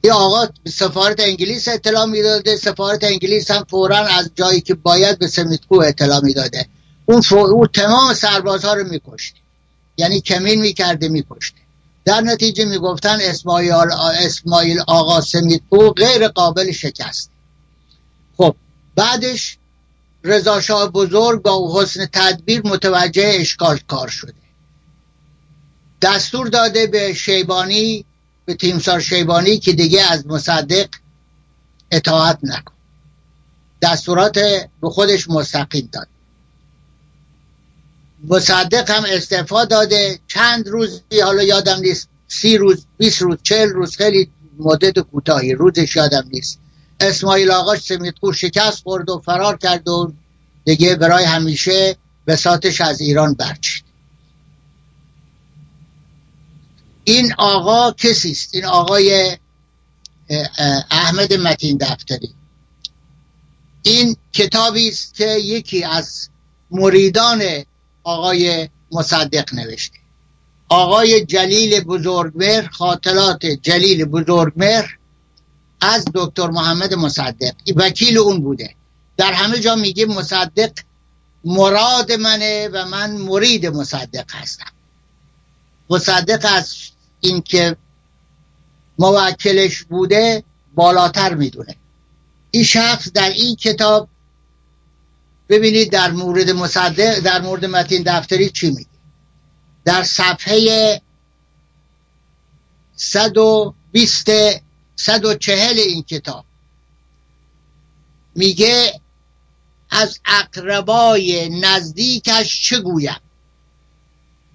این آقا سفارت انگلیس اطلاع می‌داده سفارت انگلیس هم فورا از جایی که باید به سمیتکو اطلاع می‌داده. اون, اون تمام سربازها رو میکشته یعنی کمین می‌کرده میکشته. در نتیجه می‌گفتن اسماعیل, اسماعیل آقا سمیتکو غیر قابل شکست. خب بعدش رضا شاه بزرگ با حسن تدبیر متوجه اشکال کار شده. دستور داده به شیبانی به تیمسار شیبانی که دیگه از مصدق اطاعت نکن. دستورات به خودش مستقیم داد. مصدق هم استعفا داده. چند روز حالا یادم نیست سی روز 20 روز چل روز خیلی مدت کوتاهی روزش یادم نیست. اسماعیل آقاش سمیتکو شکست خورد و فرار کرد و دیگه برای همیشه بساتش از ایران برچید. این آقا کسی است؟ این آقای احمد متین دفتری. این کتابی است که یکی از مریدان آقای مصدق نوشته. آقای جلیل بزرگمهر خاطرات جلیل بزرگمهر از دکتر محمد مصدق وکیل اون بوده. در همه جا میگه مصدق مراد منه و من مرید مصدق هستم. مصدق از اینکه موکلش بوده بالاتر می‌دونه. این شخص در این کتاب ببینید در مورد مصدق در مورد متین دفتری چی میگه؟ در صفحه 120 140 این کتاب. میگه از اقربای نزدیکش چه گویم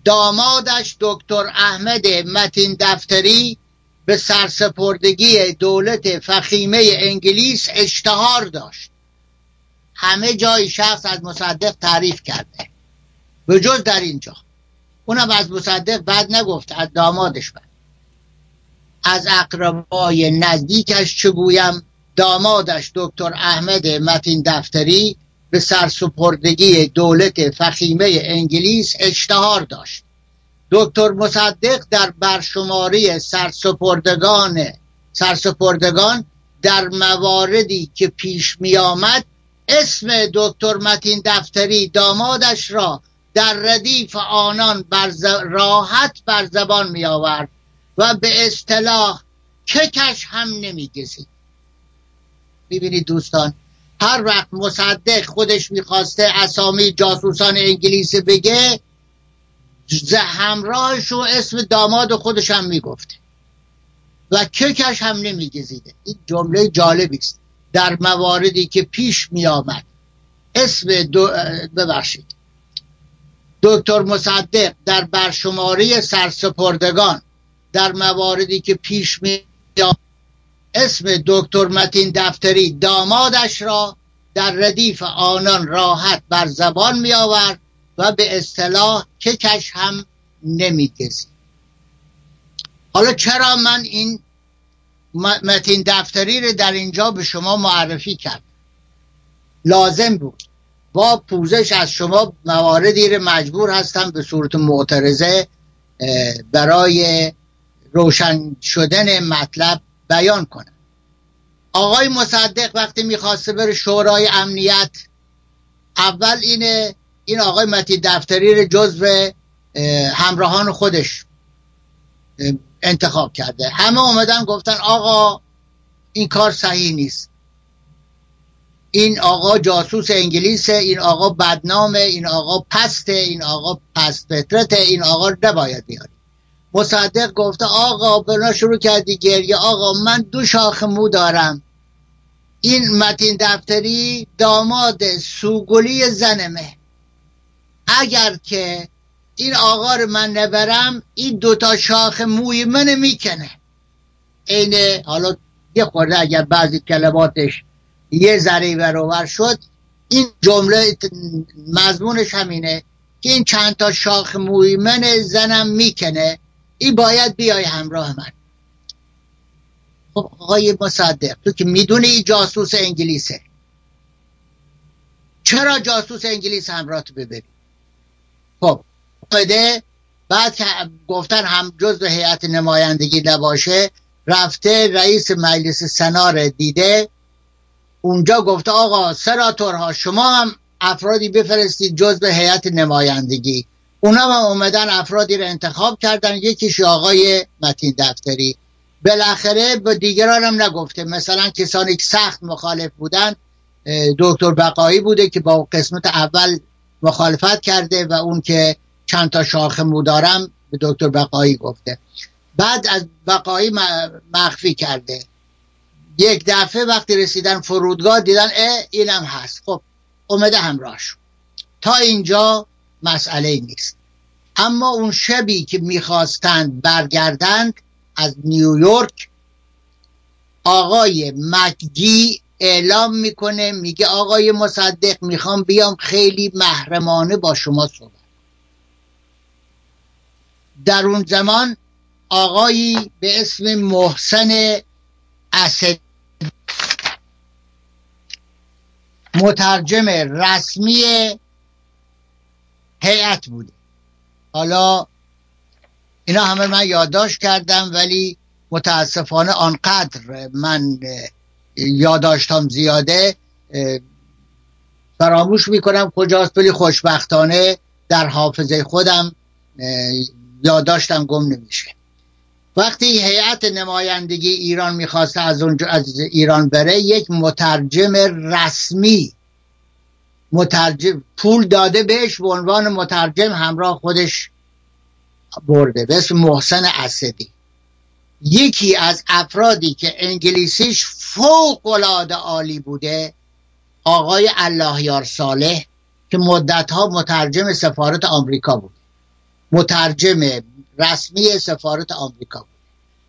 دامادش دکتر احمد متین دفتری به سرسپردگی دولت فخیمه انگلیس اشتهار داشت. همه جای شخص از مصدق تعریف کرده. به جز در اینجا. اونم از مصدق بعد نگفت از دامادش بعد از اقربای نزدیکش چه گویم؟ دامادش دکتر احمد متین دفتری به سرسپردگی دولت فخیمه انگلیس اشتهار داشت. دکتر مصدق در برشماری سرسپردگان سرسپردگان در مواردی که پیش می آمد اسم دکتر متین دفتری دامادش را در ردیف آنان بر راحت بر زبان می آورد و به اصطلاح ککش هم نمی گزید ببینید دوستان هر وقت مصدق خودش می‌خواسته اسامی جاسوسان انگلیس بگه همراهش و اسم داماد خودش هم می‌گفته. و ککش هم نمیگزیده. این جمله جالبی است. در مواردی که پیش می آمد اسم دو ببخشید. دکتر مصدق در برشماری سرسپردگان در مواردی که پیش می اسم دکتر متین دفتری دامادش را در ردیف آنان راحت بر زبان می آورد و به اصطلاح ککش هم نمیگزید. حالا چرا من این متین دفتری رو در اینجا به شما معرفی کرد لازم بود. با پوزش از شما مواردی رو مجبور هستم به صورت معترضه برای روشن شدن مطلب بیان کنم آقای مصدق وقتی می‌خواسته بره شورای امنیت اول اینه این آقای متی دفتری رو جزو همراهان خودش انتخاب کرده. همه اومدن گفتن آقا این کار صحیح نیست. این آقا جاسوس انگلیسه این آقا بدنامه این آقا پسته این آقا پست این آقا نباید بیاری. مصدق گفته آقا بنا شروع کردی گریه آقا من دو شاخ مو دارم. این متین دفتری داماد سوگلی زنمه. اگر که این آقا رو من نبرم این دوتا شاخ موی من می‌کنه. اینه حالا یه خورده اگر بعضی کلماتش یه ذره برابر شد این جمله مضمونش همینه که این چند تا شاخ موی من زنم می‌کنه. این باید بیای همراه من. خب آقای مصدق تو که می‌دونی این جاسوس انگلیسه. چرا جاسوس انگلیس همراه تو ببری؟ خب بده بعد که گفتن هم جز هیئت نمایندگی نباشه رفته رئیس مجلس سنا دیده اونجا گفته آقا سناتورها شما هم افرادی بفرستید جز به هیئت نمایندگی. اونا هم اومدن افرادی رو انتخاب کردن یکیش آقای متین دفتری. بالاخره به دیگران هم نگفته. مثلا کسانی که سخت مخالف بودن دکتر بقایی بوده که با قسمت اول مخالفت کرده و اون که چند تا شاخه مودارم به دکتر بقایی گفته. بعد از بقایی مخفی کرده. یک دفعه وقتی رسیدن فرودگاه دیدن اه اینم هست. خب اومده همراهش تا اینجا مسئله نیست. اما اون شبی که می‌خواستند برگردند از نیویورک آقای مکگی اعلام می‌کنه میگه آقای مصدق می‌خوام بیام خیلی محرمانه با شما صحبت در اون زمان آقایی به اسم محسن اسد مترجم رسمی هیئت بوده. حالا اینا همه من یادداشت کردم ولی متاسفانه آنقدر من یادداشتم زیاده فراموش می‌کنم کجاست ولی خوشبختانه در حافظه خودم یادداشتم گم نمیشه. وقتی هیئت نمایندگی ایران می‌خواسته از اونجا از ایران بره یک مترجم رسمی مترجم پول داده بهش به عنوان مترجم همراه خودش برده به اسم محسن اسدی یکی از افرادی که انگلیسیش فوق العاده عالی بوده آقای اللهیار صالح که مدتها مترجم سفارت آمریکا بود. مترجم رسمی سفارت آمریکا بود.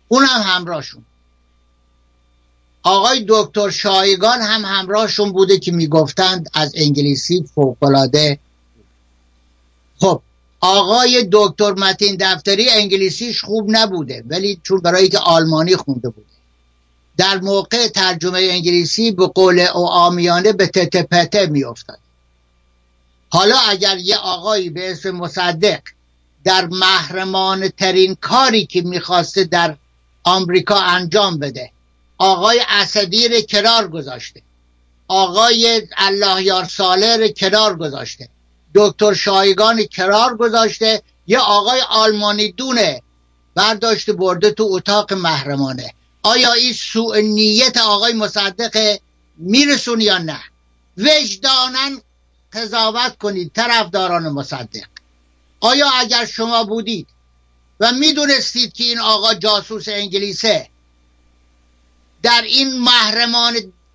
اون هم همراهشون. آقای دکتر شایگان هم همراهشون بوده که می‌گفتند از انگلیسی فوقلاده خب آقای دکتر متین دفتری انگلیسیش خوب نبوده ولی چون برای که آلمانی خونده بوده در موقع ترجمه انگلیسی به قول او آمیانه به تته پته می افتاد. حالا اگر یه آقایی به اسم مصدق در محرمان ترین کاری که می‌خواسته در آمریکا انجام بده آقای اسدی رو کنار گذاشته. آقای الله یار ساله رو کنار گذاشته. دکتر شایگان کنار گذاشته. یه آقای آلمانی دونه برداشته برده تو اتاق محرمانه. آیا این سوء نیت آقای مصدق میرسون یا نه؟ وجدانن قضاوت کنید طرفداران مصدق. آیا اگر شما بودید و می‌دونستید که این آقا جاسوس انگلیسه در این محرمان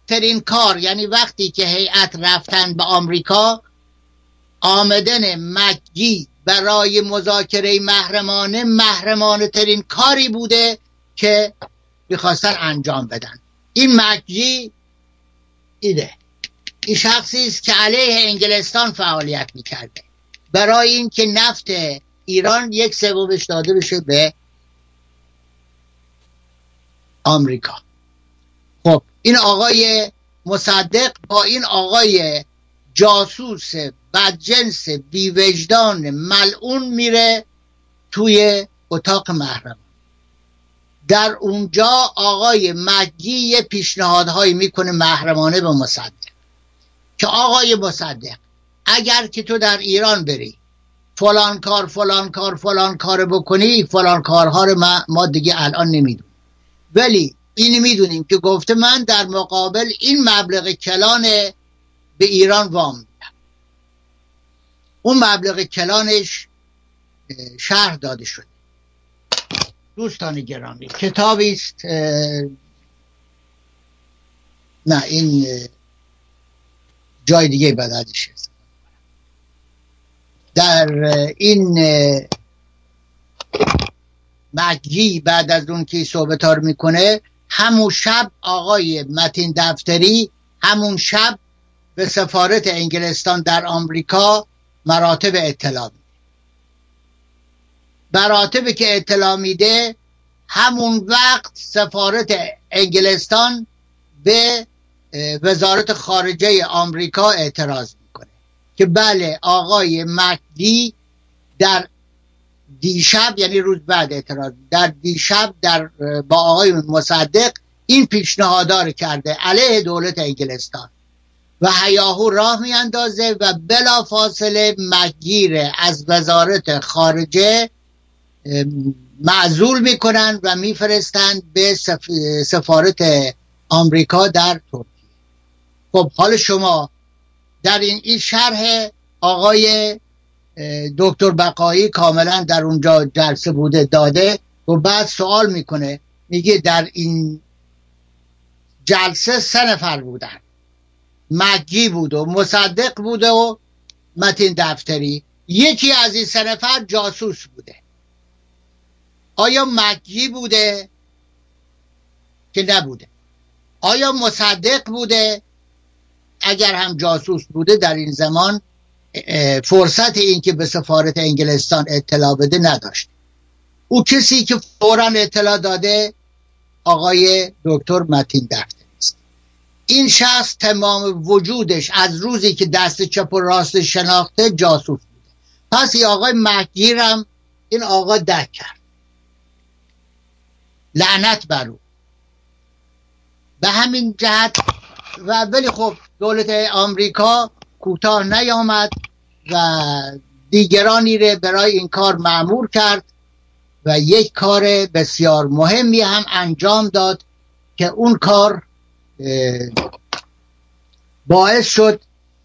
ترین کار یعنی وقتی که هیئت رفتن به آمریکا آمدن مکی برای مذاکره محرمانه محرمانه ترین کاری بوده که می‌خواستن انجام بدن. این مکی ایده این شخصی است که علیه انگلستان فعالیت می‌کرده. برای اینکه نفت ایران یک سومش داده بشه به آمریکا. این آقای مصدق با این آقای جاسوس بدجنس بیوجدان ملعون میره توی اتاق محرم. در اونجا آقای مگی یه پیشنهادهایی می‌کنه محرمانه به مصدق. که آقای مصدق اگر که تو در ایران بری فلان کار فلان کار فلان کار بکنی فلان کارها رو ما, ما دیگه الان نمی‌دونیم. ولی این می‌دونیم که گفته من در مقابل این مبلغ کلان به ایران وام میدم. اون مبلغ کلانش شهر داده شد دوستان گرامی کتابی است نه این جای دیگه بعد ازش در این مگی بعد از اون که صحبت رو می‌کنه همون شب آقای متین دفتری همون شب به سفارت انگلستان در آمریکا مراتب اطلاع میده. مراتبی که اطلاع میده همون وقت سفارت انگلستان به وزارت خارجه آمریکا اعتراض می‌کنه که بله آقای مکدی در دیشب یعنی روز بعد اعتراض در دیشب در با آقای مصدق این پیشنهادار کرده علیه دولت انگلستان. و هیاهو راه میاندازه و بلا فاصله مگیر از وزارت خارجه معذول می‌کنن و میفرستند به سفارت آمریکا در ترکیه. خب حال شما در این این شرح آقای دکتر بقایی کاملا در اونجا جلسه بوده داده و بعد سوال می‌کنه میگه در این جلسه سه نفر بودن. مگی بود و مصدق بوده و متین دفتری. یکی از این سه نفر جاسوس بوده. آیا مگی بوده؟ که نبوده. آیا مصدق بوده؟ اگر هم جاسوس بوده در این زمان فرصت این که به سفارت انگلستان اطلاع بده نداشت. او کسی که فورا اطلاع داده آقای دکتر متین دفتر است. این شخص تمام وجودش از روزی که دست چپ و راست شناخته جاسوس بوده. پس این آقای مکگیرم این آقا دک کرد. لعنت بر او. به همین جهت و ولی خب دولت آمریکا کوتاه نیامد و دیگرانی را برای این کار معمور کرد و یک کار بسیار مهمی هم انجام داد که اون کار باعث شد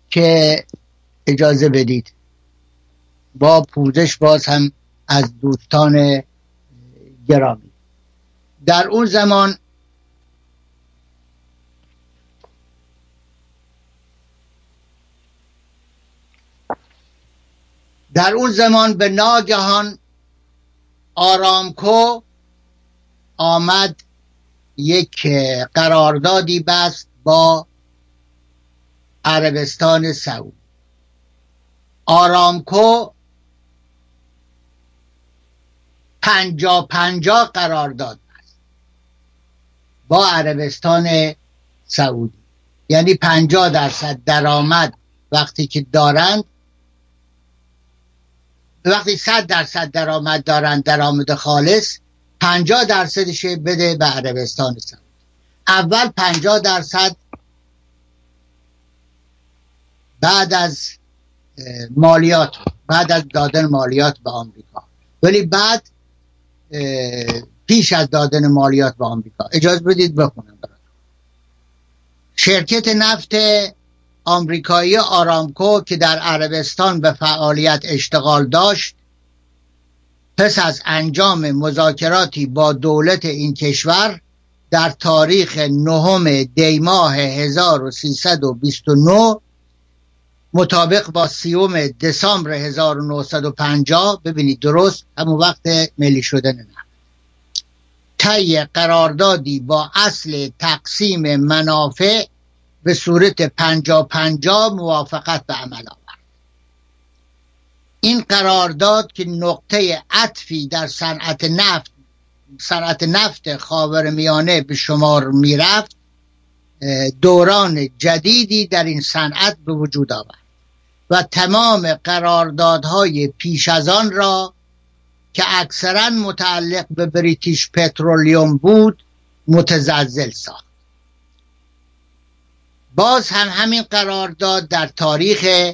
که اجازه بدید. با پوزش باز هم از دوستان گرامی. در اون زمان در اون زمان به ناگهان آرامکو آمد یک قراردادی بست با عربستان سعود. آرامکو پنجا پنجا قرارداد بست با عربستان سعودی. یعنی پنجا درصد درآمد وقتی که دارند وقتی صد درصد درآمد دارن درآمد خالص پنجاه درصدش بده به عربستان سعودی اول پنجاه درصد بعد از مالیات بعد از دادن مالیات به آمریکا. ولی بعد پیش از دادن مالیات به آمریکا. اجازه بدید بخونم شرکت نفت آمریکایی آرامکو که در عربستان به فعالیت اشتغال داشت پس از انجام مذاکراتی با دولت این کشور در تاریخ نهم دیماه 1329 مطابق با سیوم دسامبر 1950 ببینید درست همون وقت ملی شدن نفت طی قراردادی با اصل تقسیم منافع به صورت پنجا پنجا موافقت به عمل آورد. این قرارداد که نقطه عطفی در صنعت نفت صنعت نفت خاور میانه به شمار می‌رفت دوران جدیدی در این صنعت به وجود آورد و تمام قراردادهای پیش از آن را که اکثرا متعلق به بریتیش پترولیوم بود متزلزل ساخت. باز هم همین قرارداد در تاریخ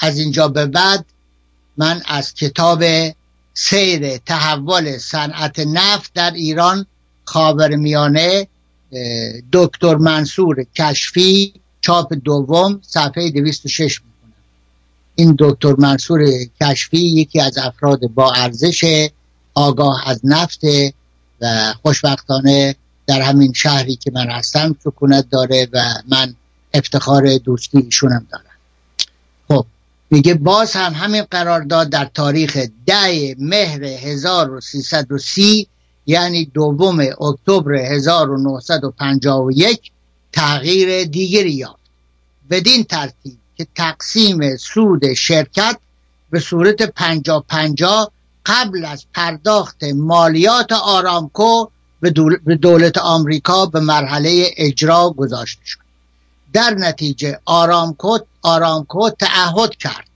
از اینجا به بعد من از کتاب سیر تحول صنعت نفت در ایران خاورمیانه دکتر منصور کشفی چاپ دوم صفحه 206 می‌کنم. این دکتر منصور کشفی یکی از افراد با ارزش آگاه از نفت و خوشبختانه در همین شهری که من هستم سکونت داره و من افتخار دوستی ایشونم دارم. خب میگه باز هم همین قرارداد در تاریخ ده مهر 1330 یعنی دوم اکتبر 1951 تغییر دیگری یافت. بدین ترتیب که تقسیم سود شرکت به صورت پنجا پنجا قبل از پرداخت مالیات آرامکو به دولت آمریکا به مرحله اجرا گذاشته شد در نتیجه آرامکو آرامکو تعهد کرد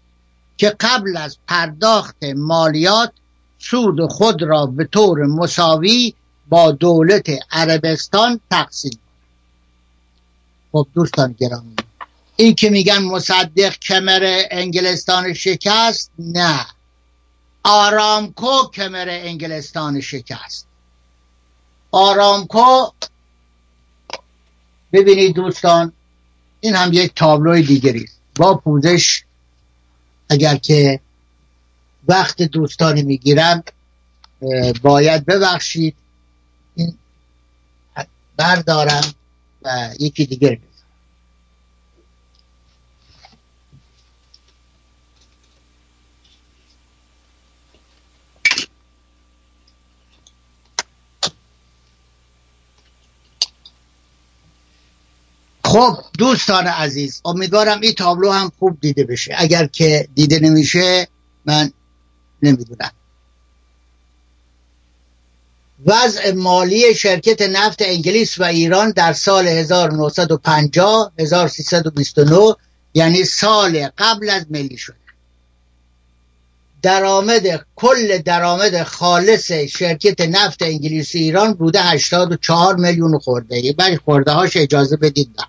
که قبل از پرداخت مالیات سود خود را به طور مساوی با دولت عربستان تقسیم خب دوستان گرامی این که میگن مصدق کمر انگلستان شکست نه. آرامکو کمر انگلستان شکست. آرامکو. ببینید دوستان این هم یک تابلوی دیگری با پوزش اگر که وقت دوستانی می‌گیرم باید ببخشید. این بردارم و یکی دیگر خب دوستان عزیز امیدوارم این تابلو هم خوب دیده بشه. اگر که دیده نمیشه من نمی‌دونم. وضع مالی شرکت نفت انگلیس و ایران در سال 1950 1329 یعنی سال قبل از ملی شدن درآمد کل درآمد خالص شرکت نفت انگلیس ایران بوده 84 میلیون خورده. برای خورده هاش اجازه بدید. نه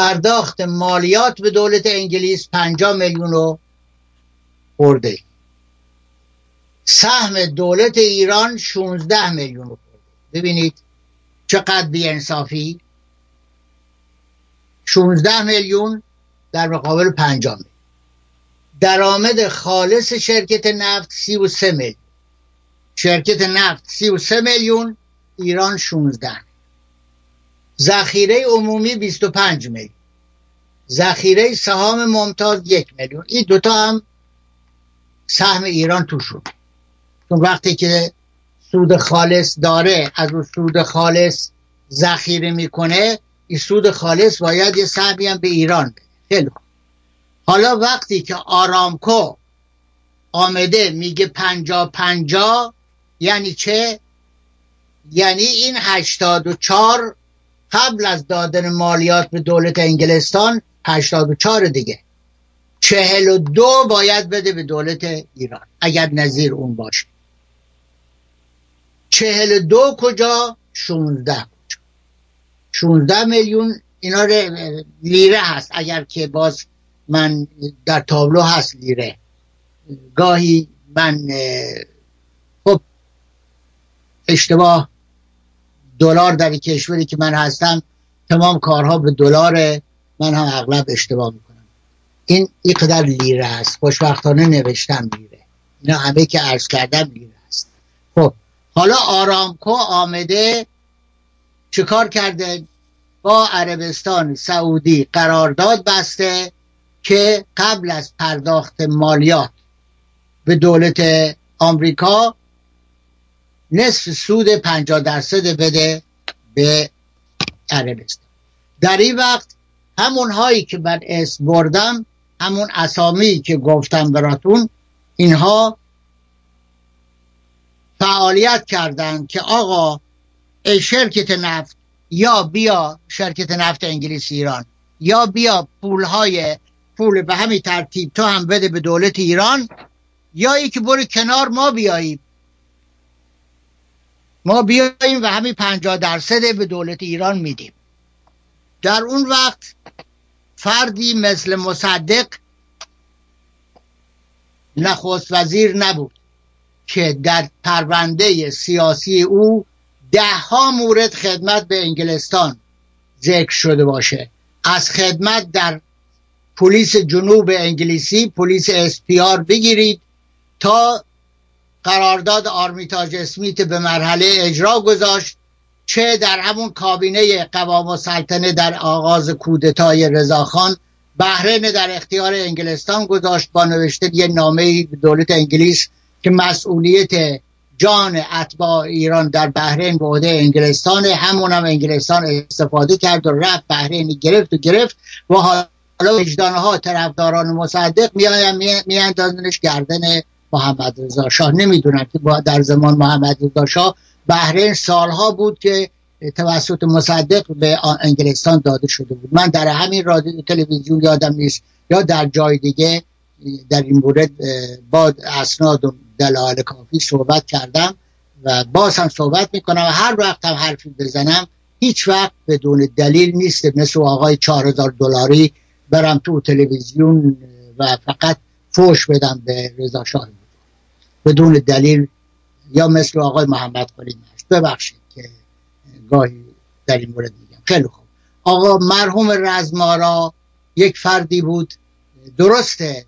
پرداخت مالیات به دولت انگلیس 50 میلیون رو سهم دولت ایران 16 میلیون رو ببینید چقدر بیانصافی. 16 میلیون در مقابل 50 میلیون. درآمد خالص شرکت نفت 33 میلیون. شرکت نفت 33 میلیون ایران 16 ذخیره عمومی 25 میلیون ذخیره سهام ممتاز یک میلیون. این دوتا هم سهم ایران توشون چون وقتی که سود خالص داره از اون سود خالص ذخیره می‌کنه این سود خالص باید یه سهمی هم به ایران بده. حالا وقتی که آرامکو آمده میگه پنجا پنجا یعنی چه؟ یعنی این هشتاد و چار قبل از دادن مالیات به دولت انگلستان 84 دیگه. چهل و دو باید بده به دولت ایران اگر نظیر اون باشه. چهل و دو کجا؟ شونزده کجا. شونزده میلیون اینا لیره هست اگر که باز من در تابلو هست لیره. گاهی من خب اشتباه دلار در کشوری که من هستم تمام کارها به دلار من هم اغلب اشتباه می‌کنم. این اینقدر لیره است. خوشبختانه نوشتم لیره. اینا همه که عرض کردم لیره است. خب حالا آرامکو آمده چیکار کرده؟ با عربستان سعودی قرارداد بسته که قبل از پرداخت مالیات به دولت آمریکا نصف سود 50 درصد بده به عربستان در این وقت همون هایی که من اسم بردم همون اسامی که گفتم براتون اینها فعالیت کردند که آقا شرکت نفت یا بیا شرکت نفت انگلیس ایران یا بیا پول های پول به همین ترتیب تو هم بده به دولت ایران یا ای که برو کنار ما بیاییم ما بیاییم و همین پنجاه درصد به دولت ایران میدیم. در اون وقت فردی مثل مصدق نخست وزیر نبود که در پرونده سیاسی او ده ها مورد خدمت به انگلستان ذکر شده باشه. از خدمت در پلیس جنوب انگلیسی پلیس اسپیار بگیرید تا قرارداد آرمیتاج اسمیت به مرحله اجرا گذاشت چه در همون کابینه قوام و سلطنه در آغاز کودتای رضاخان بحرین در اختیار انگلستان گذاشت با نوشته یه نامه دولت انگلیس که مسئولیت جان اتباع ایران در بحرین به عهده انگلستان همون هم انگلستان استفاده کرد و رفت بحرین گرفت و گرفت و حالا وجدان ها طرفداران مصدق میایم میاندازنش گردن محمد رضا شاه. نمی‌دونم که در زمان محمد رضا شاه بحرین سالها بود که توسط مصدق به انگلستان داده شده بود. من در همین رادیو تلویزیون یادم نیست یا در جای دیگه در این مورد با اسناد و دلایل کافی صحبت کردم و باز هم صحبت می‌کنم. و هر وقت هم حرفی بزنم هیچ وقت بدون دلیل نیست. مثل آقای 4000 دلاری برم تو تلویزیون و فقط فوش بدم به رضا شاه. بدون دلیل یا مثل آقای محمد خالی ببخشید که گاهی در این مورد میگم. خیلی خوب. آقا مرحوم رزمارا یک فردی بود. درسته؟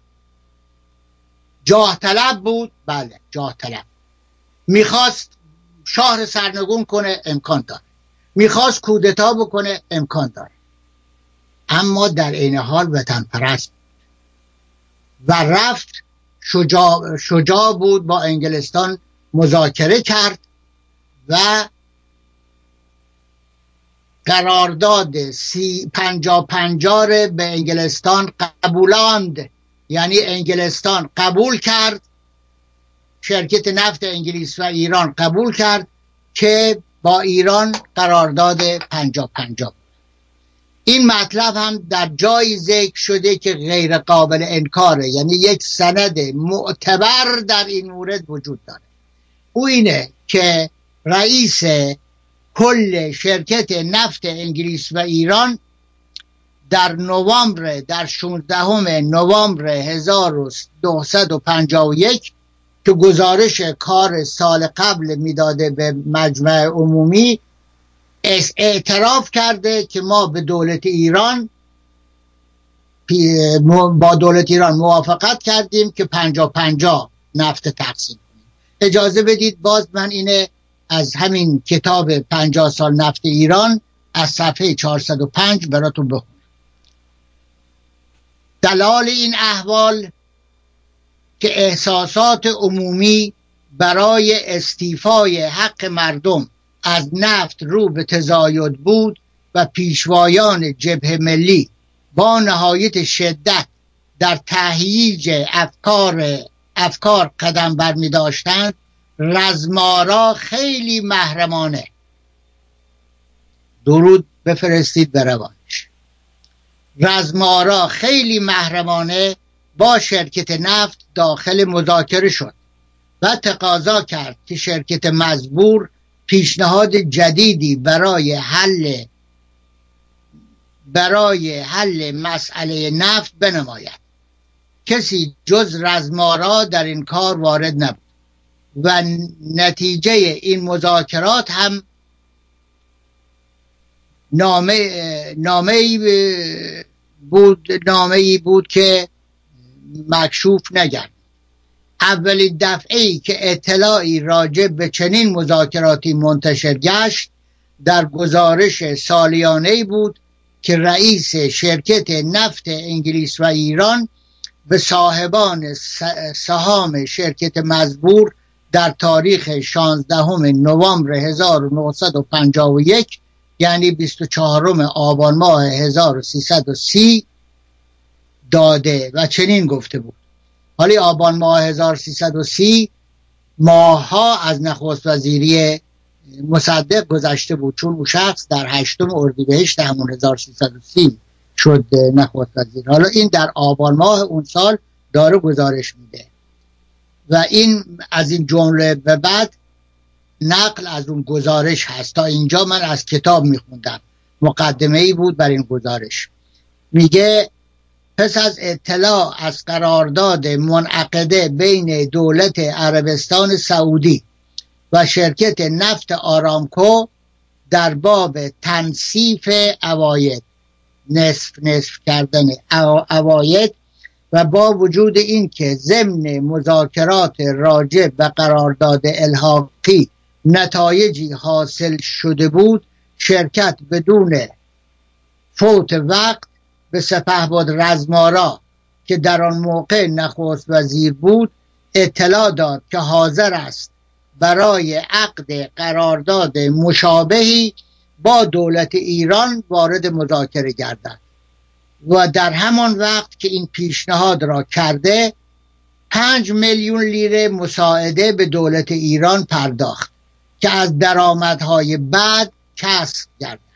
جاه طلب بود؟ بله جاه طلب. می‌خواست شهر سرنگون کنه امکان داره. می‌خواست کودتا بکنه امکان داره. اما در این حال وطن پرست و رفت شجاع, شجاع بود با انگلستان مذاکره کرد و قرارداد سی پنجا پنجار به انگلستان قبولاند. یعنی انگلستان قبول کرد شرکت نفت انگلیس و ایران قبول کرد که با ایران قرارداد پنجا پنجا این مطلب هم در جایی ذکر شده که غیر قابل انکاره. یعنی یک سند معتبر در این مورد وجود داره. او اینه که رئیس کل شرکت نفت انگلیس و ایران در نوامبر در 16 نوامبر 1251 که گزارش کار سال قبل می‌داده به مجمع عمومی اعتراف کرده که ما به دولت ایران با دولت ایران موافقت کردیم که پنجا پنجا نفت تقسیم کنیم. اجازه بدید باز من اینه از همین کتاب پنجاه سال نفت ایران از صفحه 405 براتون بخونم. دلال این احوال که احساسات عمومی برای استیفای حق مردم از نفت رو به تزاید بود و پیشوایان جبه ملی با نهایت شدت در تهییج افکار افکار قدم بر می داشتند رزمارا خیلی محرمانه. درود بفرستید به روانش. رزمارا خیلی محرمانه با شرکت نفت داخل مذاکره شد و تقاضا کرد که شرکت مزبور پیشنهاد جدیدی برای حل برای حل مسئله نفت بنماید. کسی جز رزمارا در این کار وارد نبود و نتیجه این مذاکرات هم نامه نامه بود نامه بود که مکشوف نگرد. اولین دفعه ای که اطلاعی راجع به چنین مذاکراتی منتشر گشت در گزارش سالیانه بود که رئیس شرکت نفت انگلیس و ایران به صاحبان سهام شرکت مزبور در تاریخ 16 نوامبر 1951 یعنی 24 آبان ماه 1330 داده و چنین گفته بود. حالی آبان ماه 1330 ماها از نخست وزیری مصدق گذشته بود. چون او شخص در هشتم اردیبهشت همون 1330 شد نخست وزیر. حالا این در آبان ماه اون سال داره گزارش میده. و این از این جمله به بعد نقل از اون گزارش هست. تا اینجا من از کتاب میخوندم. مقدمه ای بود بر این گزارش. میگه پس از اطلاع از قرارداد منعقده بین دولت عربستان سعودی و شرکت نفت آرامکو در باب تنصیف اواید نصف نصف کردن اواید و با وجود اینکه ضمن مذاکرات راجع به قرارداد الحاقی نتایجی حاصل شده بود شرکت بدون فوت وقت به سپهبد رزمارا که در آن موقع نخست وزیر بود اطلاع داد که حاضر است برای عقد قرارداد مشابهی با دولت ایران وارد مذاکره گردد و در همان وقت که این پیشنهاد را کرده پنج میلیون لیره مساعده به دولت ایران پرداخت که از درآمدهای بعد کسب گردد.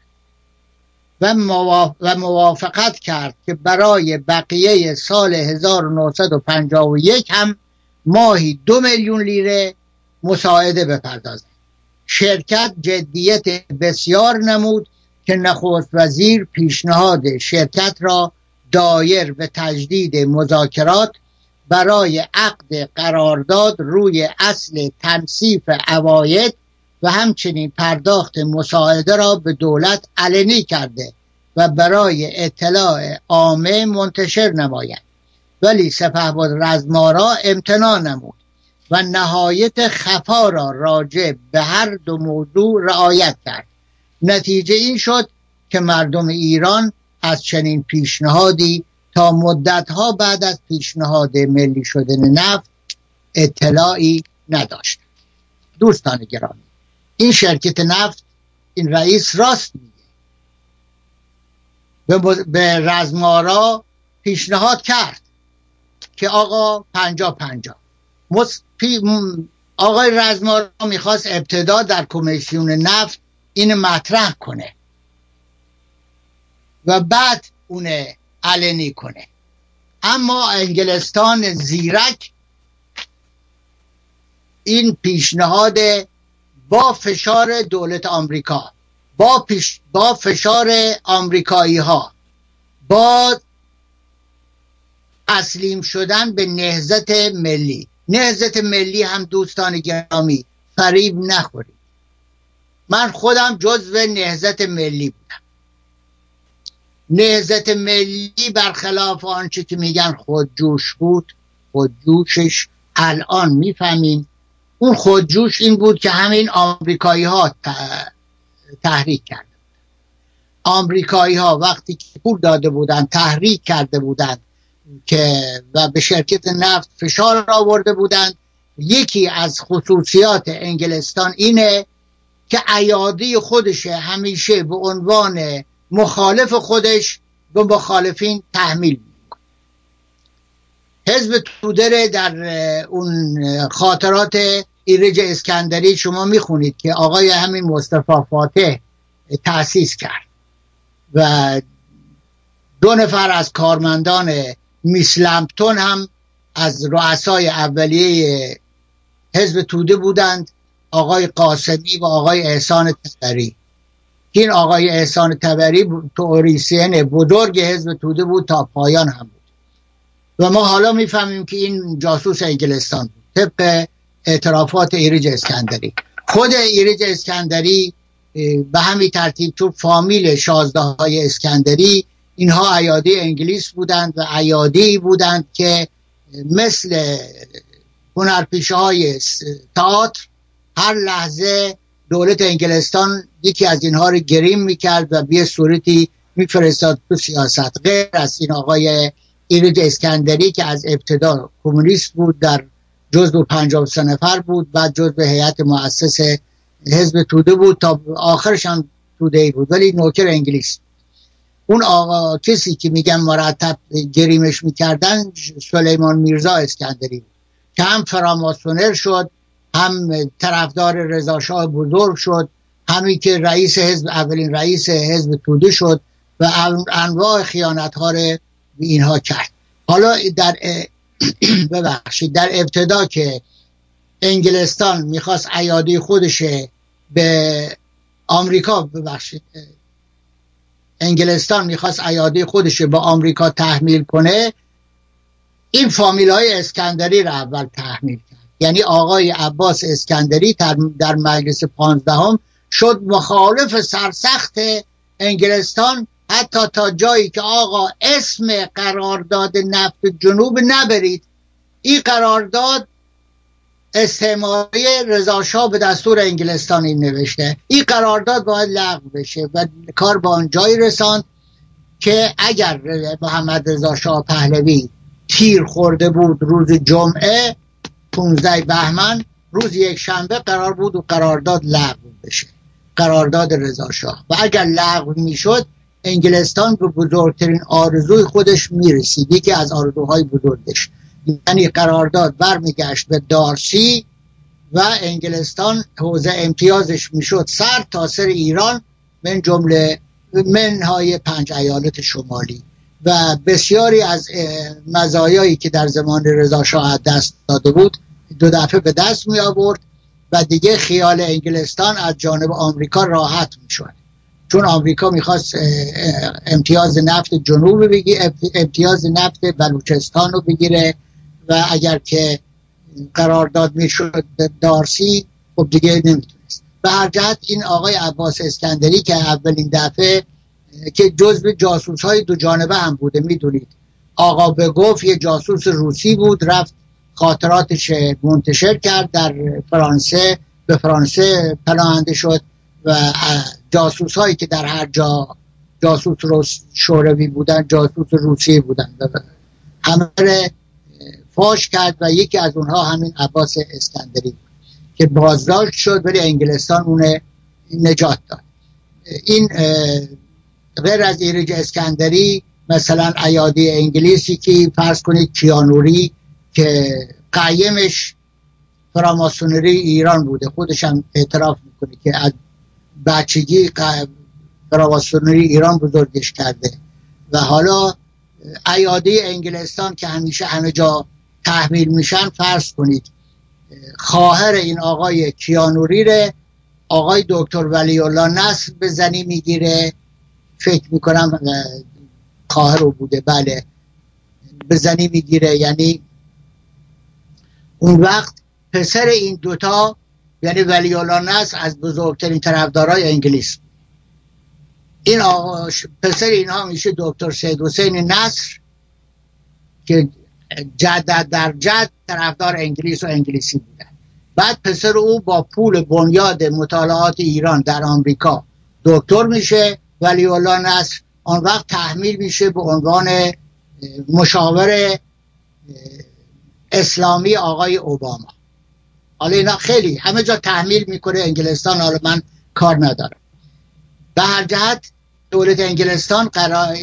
و, موافقت کرد که برای بقیه سال 1951 هم ماهی دو میلیون لیره مساعده بپردازد. شرکت جدیت بسیار نمود که نخست وزیر پیشنهاد شرکت را دایر به تجدید مذاکرات برای عقد قرارداد روی اصل تنصیف اواید و همچنین پرداخت مساعده را به دولت علنی کرده و برای اطلاع عامه منتشر نماید. ولی سپهبد رزمارا امتناع نمود و نهایت خفا را راجع به هر دو موضوع رعایت کرد. نتیجه این شد که مردم ایران از چنین پیشنهادی تا مدتها بعد از پیشنهاد ملی شدن نفت اطلاعی نداشت. دوستان گرامی این شرکت نفت این رئیس راست میگه. به رزمارا پیشنهاد کرد که آقا پنجا پنجا آقای رزمارا می‌خواست ابتدا در کمیسیون نفت این مطرح کنه و بعد اون علنی کنه. اما انگلستان زیرک این پیشنهاد با فشار دولت آمریکا با, پیش با فشار آمریکایی ها با تسلیم شدن به نهزت ملی. نهزت ملی هم دوستان گرامی فریب نخورید. من خودم جزو نهزت ملی بودم. نهزت ملی برخلاف آنچه که میگن خودجوش بود خودجوشش الان می‌فهمیم. اون خودجوش این بود که همین آمریکایی ها تحریک کرده آمریکایی ها وقتی که پول داده بودن تحریک کرده بودند که و به شرکت نفت فشار آورده بودند یکی از خصوصیات انگلستان اینه که ایادی خودش همیشه به عنوان مخالف خودش به مخالفین تحمیل حزب تودره در اون خاطرات ایرج اسکندری شما می‌خونید که آقای همین مصطفی فاتح تأسیس کرد و دو نفر از کارمندان میسلمپتون هم از رؤسای اولیه حزب توده بودند آقای قاسمی و آقای احسان تبری. این آقای احسان تبری توریسین بزرگ حزب توده بود تا پایان هم و ما حالا می‌فهمیم که این جاسوس انگلستان بود طبق اعترافات ایرج اسکندری. خود ایرج اسکندری به همین ترتیب تو فامیل شازده های اسکندری اینها ایادی انگلیس بودند و ایادی بودند که مثل هنرپیشه های تئاتر هر لحظه دولت انگلستان یکی از اینها رو گریم می‌کرد و به صورتی میفرستاد تو سیاست. غیر از این آقای ایرج اسکندری که از ابتدا کمونیست بود در جزء 53 نفر بود بعد جزء هیئت مؤسس حزب توده بود تا آخرش هم توده ای بود ولی نوکر انگلیس. اون آقا کسی که میگم مرتب گریمش می‌کردن سلیمان میرزا اسکندری بود. که هم فراماسونر شد هم طرفدار رضاشاه بزرگ شد همی که رئیس حزب اولین رئیس حزب توده شد و انواع خیانت ها رو اینها کرد. حالا در ببخشید در ابتدا که انگلستان می‌خواست ایادی خودش به آمریکا ببخشید انگلستان می‌خواست ایادی خودش به آمریکا تحمیل کنه این فامیل های اسکندری را اول تحمیل کرد. یعنی آقای عباس اسکندری در مجلس پانزدهم شد مخالف سرسخت انگلستان حتی تا جایی که آقا اسم قرارداد نفت جنوب نبرید این قرارداد استعماری رضاشاه به دستور انگلستان این نوشته. این قرارداد باید لغو بشه و کار به آنجایی رساند که اگر محمد رضا شاه پهلوی تیر خورده بود روز جمعه 15 بهمن روز یک شنبه قرار بود و قرارداد لغو بشه. قرارداد رضا شاه. و اگر لغو می‌شد انگلستان به بزرگترین آرزوی خودش می‌رسید. یکی از آرزوهای بزرگش. یعنی قرارداد برمیگشت به دارسی و انگلستان حوزه امتیازش می‌شد. سر تا سر ایران من جمله منهای پنج ایالت شمالی. و بسیاری از مزایایی که در زمان رضا شاه دست داده بود دو دفعه به دست می آورد و دیگه خیال انگلستان از جانب آمریکا راحت می شود چون آمریکا می‌خواست امتیاز نفت جنوب بگیره امتیاز نفت بلوچستان رو بگیره و اگر که قرارداد می‌شد دارسی خب دیگه نمی‌تونست. به هر جهت این آقای عباس اسکندری که اولین دفعه که جزو جاسوس های دو جانبه هم بوده می‌دونید. آقا به گفت یه جاسوس روسی بود رفت خاطراتش منتشر کرد در فرانسه به فرانسه پناهنده شد و جاسوس هایی که در هر جا جاسوس شوروی بودن جاسوس روسی بودن. همه فاش کرد و یکی از اونها همین عباس اسکندری که بازداشت شد ولی انگلستان اون نجات داد. این غیر از ایرج اسکندری مثلا ایادی انگلیسی که فرض کنید کیانوری که قیمش فراماسونری ایران بوده. خودش هم اعتراف می‌کنه که از بچگی فراماسونری ایران بزرگش کرده. و حالا ایادی انگلستان که همیشه همه جا تحمیل میشن فرض کنید خواهر این آقای کیانوری ره آقای دکتر ولی الله نصر به زنی می‌گیره. فکر می‌کنم خواهر رو بوده. بله. به زنی می‌گیره. یعنی اون وقت پسر این دوتا یعنی ولی نصر از بزرگترین طرفدارای انگلیس. این آقا پسر اینها میشه دکتر سید حسین نصر که جد در جد طرفدار انگلیس و انگلیسی بودن. بعد پسر او با پول بنیاد مطالعات ایران در آمریکا دکتر میشه. ولی الله نصر آن وقت تحمیل میشه به عنوان مشاور اسلامی آقای اوباما. حالا اینا خیلی همه جا تحمیل می‌کنه انگلستان حالا من کار ندارم. به هر جهت دولت انگلستان قرار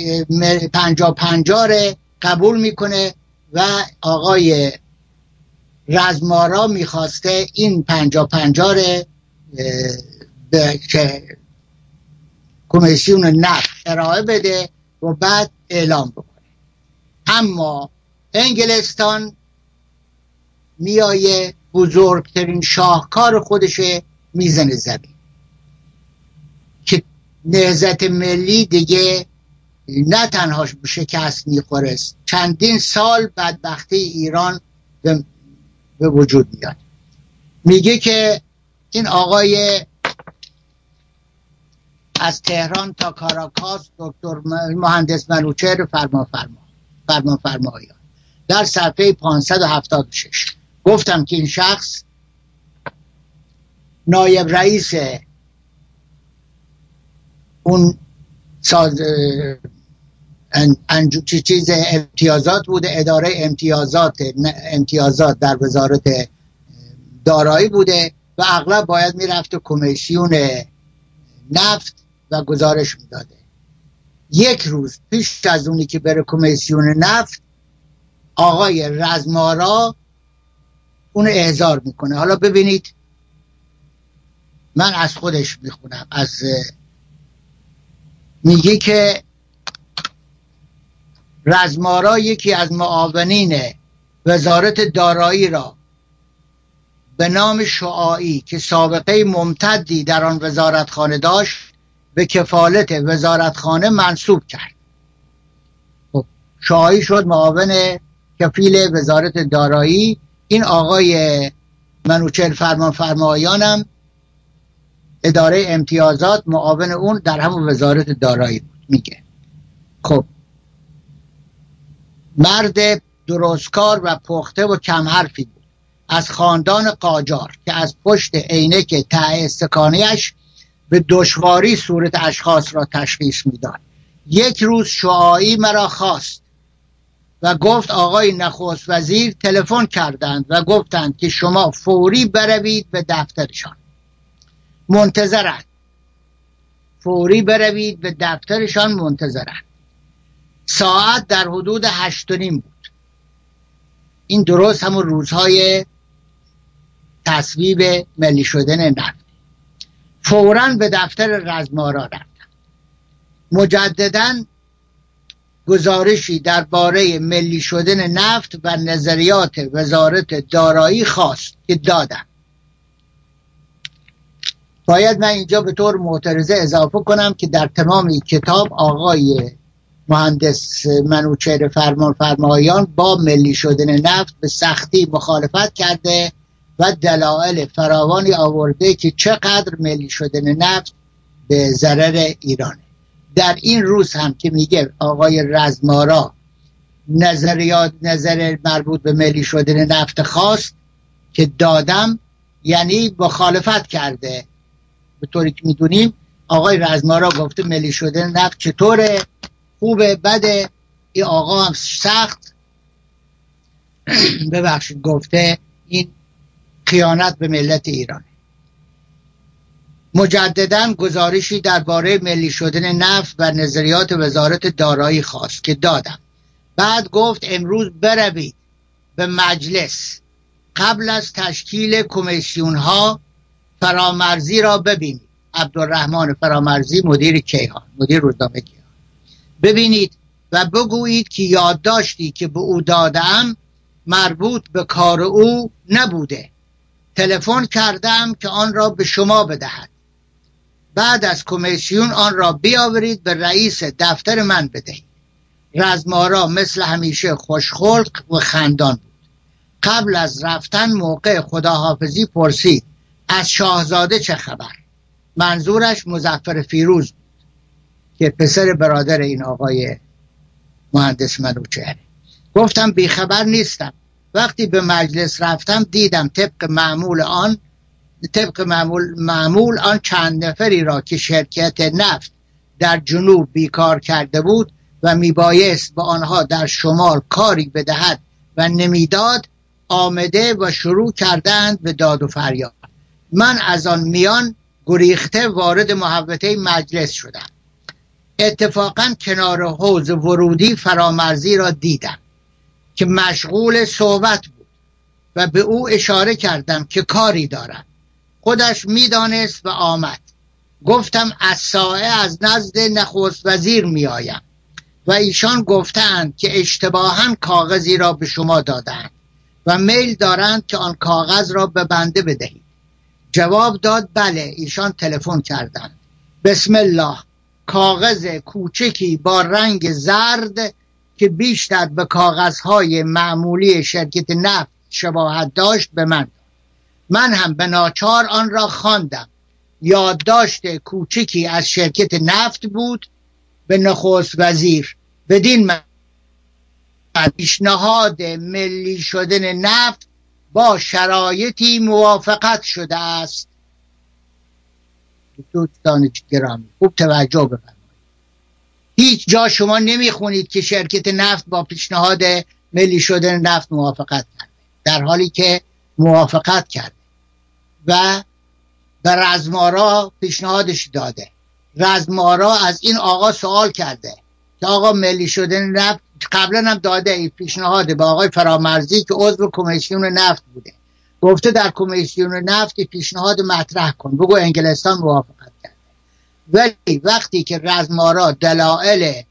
پنجا پنجاره قبول می‌کنه و آقای رزمارا می‌خواسته این پنجا پنجاره که کمیسیون نفت ارائه بده و بعد اعلام بکنه. اما انگلستان میایه بزرگترین شاهکار خودش می‌زنه زمین. که نهزت ملی دیگه نه تنها شکست می‌خوره چندین سال بدبختی ایران به, به وجود میاد. میگه که این آقای از تهران تا کاراکاس دکتر مهندس منوچهر فرما فرما فرما فرمایان در صفحه 576 گفتم که این شخص نایب رئیس اون ساز انجو چیز امتیازات بوده اداره امتیازات امتیازات در وزارت دارایی بوده و اغلب باید می‌رفت کمیسیون نفت و گزارش می‌داده. یک روز پیش از اونی که بره کمیسیون نفت آقای رزمارا اون احضار می‌کنه. حالا ببینید من از خودش می‌خونم. از میگه که رزمارا یکی از معاونین وزارت دارایی را به نام شعاعی که سابقه ممتدی در آن وزارتخانه داشت به کفالت وزارتخانه منصوب کرد. خب شعاعی شد معاون کفیل وزارت دارایی. این آقای منوچل فرمان فرمایانم اداره امتیازات معاون اون در همون وزارت دارایی بود. میگه. خب. مرد درستکار و پخته و کم حرفی بود. از خاندان قاجار که از پشت عینک ته استکانیش به دشواری صورت اشخاص را تشخیص می‌داد. یک روز شعایی مرا خواست. و گفت آقای نخست وزیر تلفن کردند و گفتند که شما فوری بروید به دفترشان. منتظرند فوری بروید به دفترشان منتظرند ساعت در حدود هشت و نیم بود. این درست همون روزهای تصویب ملی شدن نفت. فورا به دفتر رزمارا رفتم مجددا گزارشی درباره ملی شدن نفت و نظریات وزارت دارایی خواست که دادم باید من اینجا به طور معترضه اضافه کنم که در تمام کتاب آقای مهندس منوچهر فرمان فرمایان با ملی شدن نفت به سختی مخالفت کرده و دلایل فراوانی آورده که چقدر ملی شدن نفت به ضرر ایرانه در این روز هم که میگه آقای رزمارا نظریات نظر مربوط به ملی شدن نفت خواست که دادم یعنی مخالفت کرده. به طوری که می‌دونیم آقای رزمارا گفته ملی شدن نفت چطوره؟ خوبه؟ بده؟ این آقا هم سخت. ببخشید گفته این خیانت به ملت ایران مجددا گزارشی درباره ملی شدن نفت و نظریات وزارت دارایی خواست که دادم. بعد گفت امروز بروید به مجلس. قبل از تشکیل کمیسیون ها فرامرزی را ببینید. عبدالرحمن فرامرزی مدیر کیهان مدیر روزنامه کیهان. ببینید و بگویید که یادداشتی که به او دادم مربوط به کار او نبوده. تلفن کردم که آن را به شما بدهد بعد از کمیسیون آن را بیاورید به رئیس دفتر من بدهید. رزمارا مثل همیشه خوشخلق و خندان بود. قبل از رفتن موقع خداحافظی پرسید از شاهزاده چه خبر؟ منظورش مزفر فیروز بود که پسر برادر این آقای مهندس منوچهره گفتم بیخبر نیستم. وقتی به مجلس رفتم دیدم طبق معمول آن طبق معمول, معمول آن چند نفری را که شرکت نفت در جنوب بیکار کرده بود و میبایست به آنها در شمال کاری بدهد و نمی‌داد آمده و شروع کردند به داد و فریاد. من از آن میان گریخته وارد محوطه مجلس شدم. اتفاقا کنار حوز ورودی فرامرزی را دیدم که مشغول صحبت بود و به او اشاره کردم که کاری دارم. خودش می‌دانست و آمد. گفتم از ساعه از نزد نخست وزیر میآیم. و ایشان گفتند که اشتباها کاغذی را به شما دادند و میل دارند که آن کاغذ را به بنده بدهید. جواب داد بله ایشان تلفن کردند. بسم الله کاغذ کوچکی با رنگ زرد که بیشتر به کاغذهای معمولی شرکت نفت شباهت داشت به من من هم به ناچار آن را خواندم. یادداشت کوچکی از شرکت نفت بود به نخست وزیر. بدین پیشنهاد ملی شدن نفت با شرایطی موافقت شده است. دوستان گرامی خوب توجه بفرمایید. هیچ جا شما نمی‌خونید که شرکت نفت با پیشنهاد ملی شدن نفت موافقت کرده. در حالی که موافقت کرده. و به رزمارا پیشنهادش داده. رزمارا از این آقا سوال کرده که آقا ملی شدن نفت قبلا هم داده ای پیشنهاد به آقای فرامرزی که عضو کمیسیون نفت بوده. گفته در کمیسیون نفت پیشنهاد مطرح کن. بگو انگلستان موافقت کرده. ولی وقتی که رزمارا دلایل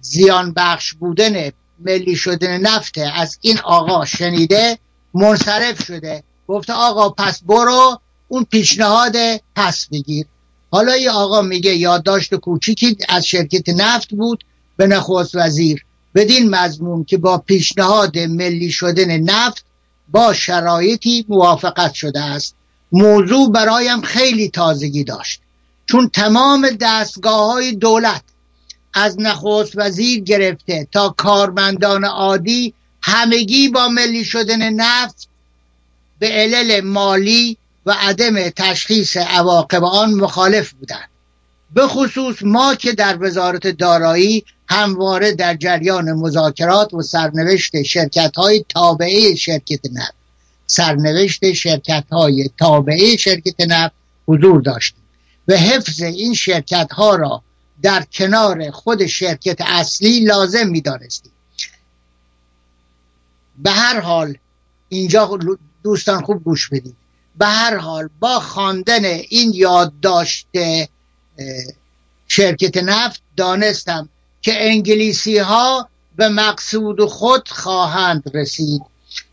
زیان بخش بودن ملی شدن نفت از این آقا شنیده منصرف شده. گفته آقا پس برو اون پیشنهاد پس بگیر حالا یه آقا میگه یادداشت کوچیکی از شرکت نفت بود به نخست وزیر. بدین مضمون که با پیشنهاد ملی شدن نفت با شرایطی موافقت شده است. موضوع برایم خیلی تازگی داشت. چون تمام دستگاه های دولت از نخست وزیر گرفته تا کارمندان عادی همگی با ملی شدن نفت به علل مالی و عدم تشخیص عواقب آن مخالف بودند. به خصوص ما که در وزارت دارایی همواره در جریان مذاکرات و سرنوشت شرکت های تابعه شرکت نفت سرنوشت شرکت های تابعه شرکت نفت حضور داشتیم و حفظ این شرکت ها را در کنار خود شرکت اصلی لازم می دانستیم به هر حال اینجا دوستان خوب گوش بدید به هر حال با خواندن این یادداشت شرکت نفت دانستم که انگلیسی ها به مقصود خود خواهند رسید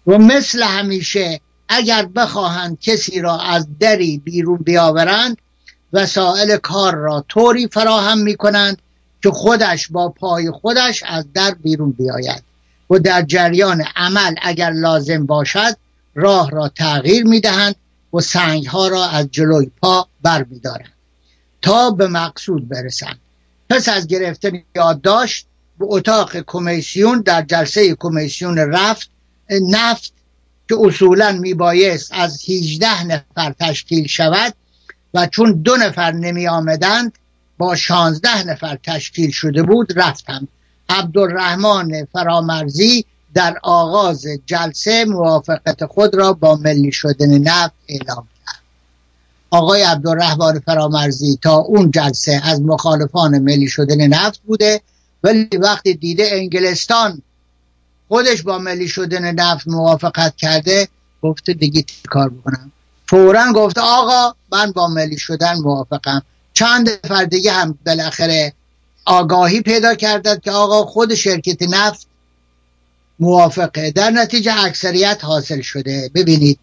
و مثل همیشه اگر بخواهند کسی را از دری بیرون بیاورند وسایل کار را طوری فراهم می کنند که خودش با پای خودش از در بیرون بیاید و در جریان عمل اگر لازم باشد راه را تغییر می دهند و سنگ ها را از جلوی پا بر می دارند تا به مقصود برسند. پس از گرفتن یادداشت به اتاق کمیسیون در جلسه کمیسیون رفت نفت که اصولا میبایست از 18 نفر تشکیل شود و چون دو نفر نمی آمدند با 16 نفر تشکیل شده بود رفتم عبدالرحمن فرامرزی در آغاز جلسه موافقت خود را با ملی شدن نفت اعلام کرد. آقای عبدالرحمن فرامرزی تا اون جلسه از مخالفان ملی شدن نفت بوده ولی وقتی دیده انگلستان خودش با ملی شدن نفت موافقت کرده گفته دیگه کار بکنم؟ فورا گفته آقا من با ملی شدن موافقم. چند نفر هم بالاخره آگاهی پیدا کردند که آقا خود شرکت نفت موافقه. در نتیجه اکثریت حاصل شده. ببینید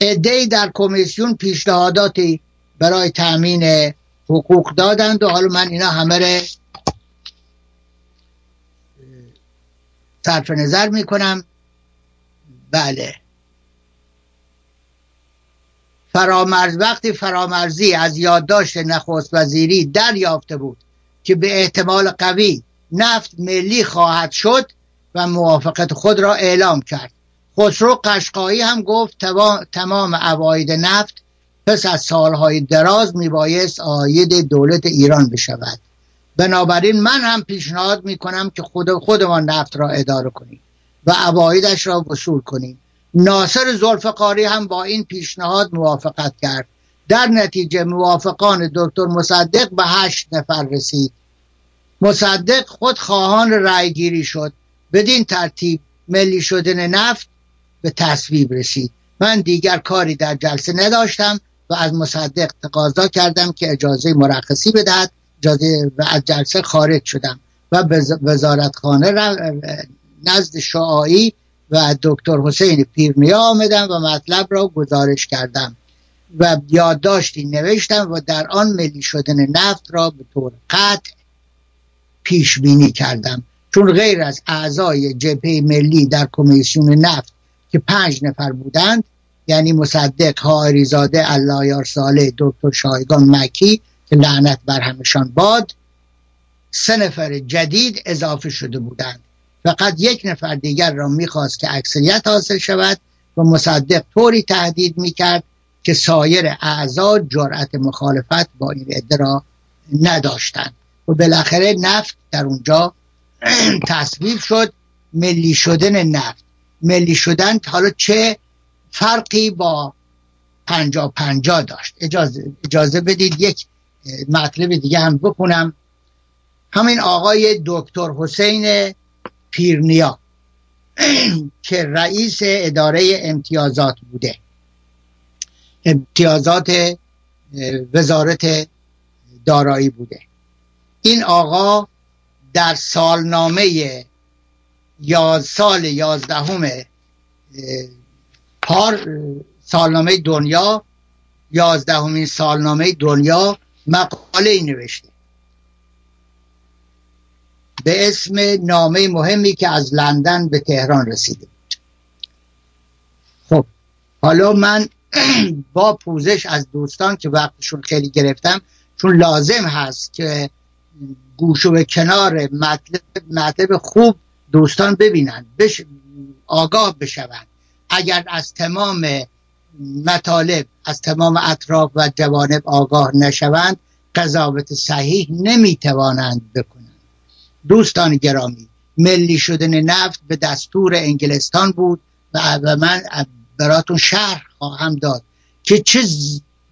ادهی در کمیسیون پیشنهاداتی برای تأمین حقوق دادند و حالا من اینا همه صرف نظر می‌کنم. بله. فرامرز وقتی فرامرزی از یادداشت نخست وزیری دریافته بود که به احتمال قوی نفت ملی خواهد شد و موافقت خود را اعلام کرد. خسرو قشقایی هم گفت تمام عواید نفت پس از سالهای دراز میبایست آید دولت ایران بشود. بنابراین من هم پیشنهاد می‌کنم که خود خودمان نفت را اداره کنیم و عوایدش را وصول کنیم. ناصر زلفقاری هم با این پیشنهاد موافقت کرد. در نتیجه موافقان دکتر مصدق به هشت نفر رسید. مصدق خود خواهان رأیگیری شد. بدین ترتیب ملی شدن نفت به تصویب رسید. من دیگر کاری در جلسه نداشتم و از مصدق تقاضا کردم که اجازه مرخصی بدهد اجازه و از جلسه خارج شدم و وزارتخانه نزد شعایی و دکتر حسین پیرنیا آمدم و مطلب را گزارش کردم و یادداشتی نوشتم و در آن ملی شدن نفت را به طور قطع پیش بینی کردم. چون غیر از اعضای جبهه ملی در کمیسیون نفت که پنج نفر بودند یعنی مصدق هایری زاده الله یار ساله دکتر شایگان مکی که لعنت بر همشان باد سه نفر جدید اضافه شده بودند. فقط یک نفر دیگر را می‌خواست که اکثریت حاصل شود و مصدق طوری تهدید می‌کرد که سایر اعضا جرأت مخالفت با این عده را نداشتند. و بالاخره نفت در اونجا تصویب شد ملی شدن نفت. ملی شدن حالا چه فرقی با پنجا پنجا داشت؟ اجازه, اجازه بدید یک مطلب دیگه هم بکنم همین آقای دکتر حسین پیرنیا که رئیس اداره امتیازات بوده. امتیازات وزارت دارایی بوده. این آقا در سالنامه یا سال یازدهم پار سالنامه دنیا یازدهمین سالنامه دنیا مقاله ای نوشته. به اسم نامه مهمی که از لندن به تهران رسیده خب حالا من با پوزش از دوستان که وقتشون خیلی گرفتم چون لازم هست که گوش و کنار مطلب, مطلب خوب دوستان ببینن بش آگاه بشوند اگر از تمام مطالب از تمام اطراف و جوانب آگاه نشوند قضاوت صحیح نمی‌توانند بکنند دوستان گرامی ملی شدن نفت به دستور انگلستان بود و من براتون شهر خواهم داد که چه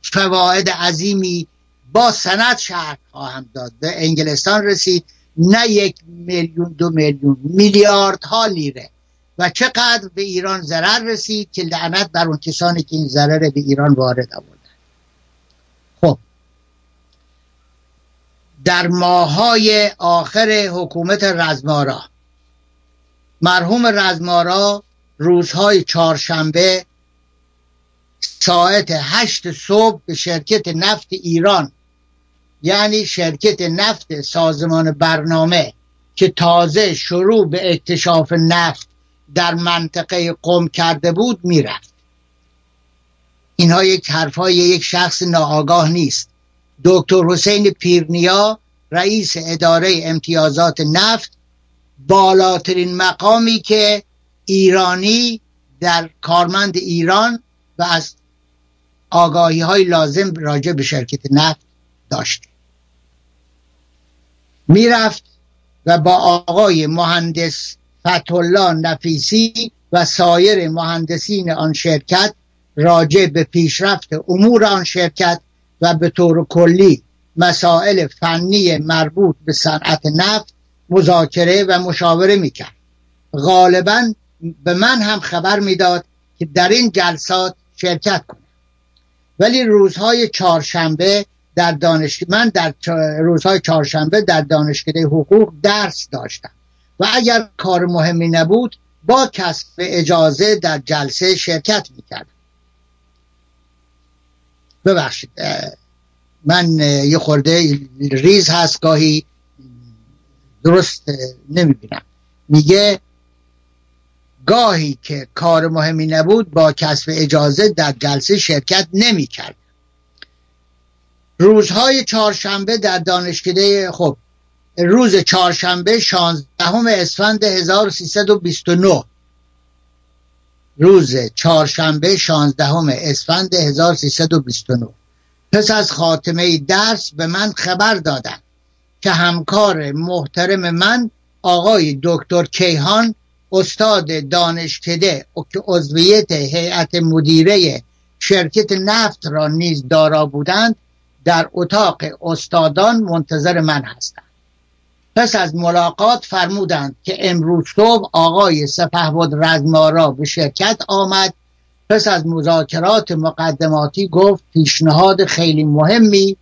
فواید عظیمی با سند شهر خواهم داد. به انگلستان رسید. نه یک میلیون دو میلیون میلیارد ها لیره. و چقدر به ایران ضرر رسید که لعنت بر اون کسانی که این ضرر به ایران وارد آوردن. خب. در ماهای آخر حکومت رزمارا مرحوم رزمارا روزهای چهارشنبه ساعت هشت صبح به شرکت نفت ایران یعنی شرکت نفت سازمان برنامه که تازه شروع به اکتشاف نفت در منطقه قم کرده بود می‌رفت. اینها یک حرفای یک شخص ناآگاه نیست. دکتر حسین پیرنیا رئیس اداره امتیازات نفت بالاترین مقامی که ایرانی در کارمند ایران و از آگاهی های لازم راجع به شرکت نفت داشت. می‌رفت و با آقای مهندس فتحالله نفیسی و سایر مهندسین آن شرکت راجع به پیشرفت امور آن شرکت و به طور کلی مسائل فنی مربوط به صنعت نفت مذاکره و مشاوره می‌کرد. غالبا به من هم خبر می‌داد که در این جلسات شرکت کنم. ولی روزهای چهارشنبه در دانشگاه من در روزهای چهارشنبه در دانشکده حقوق درس داشتم. و اگر کار مهمی نبود با کسب اجازه در جلسه شرکت می‌کردم. ببخشید من یه خورده ریز هست گاهی درست نمی‌بینم. میگه گاهی که کار مهمی نبود با کسب اجازه در جلسه شرکت نمی‌کرد. روزهای چهارشنبه در دانشکده خب روز چهارشنبه 16 اسفند 1329 روز چهارشنبه 16 اسفند 1329 پس از خاتمه درس به من خبر دادن که همکار محترم من آقای دکتر کیهان استاد دانشکده که عضویت هیئت مدیره شرکت نفت را نیز دارا بودند در اتاق استادان منتظر من هستند. پس از ملاقات فرمودند که امروز صبح آقای سپهبد رزمارا به شرکت آمد. پس از مذاکرات مقدماتی گفت پیشنهاد خیلی مهمی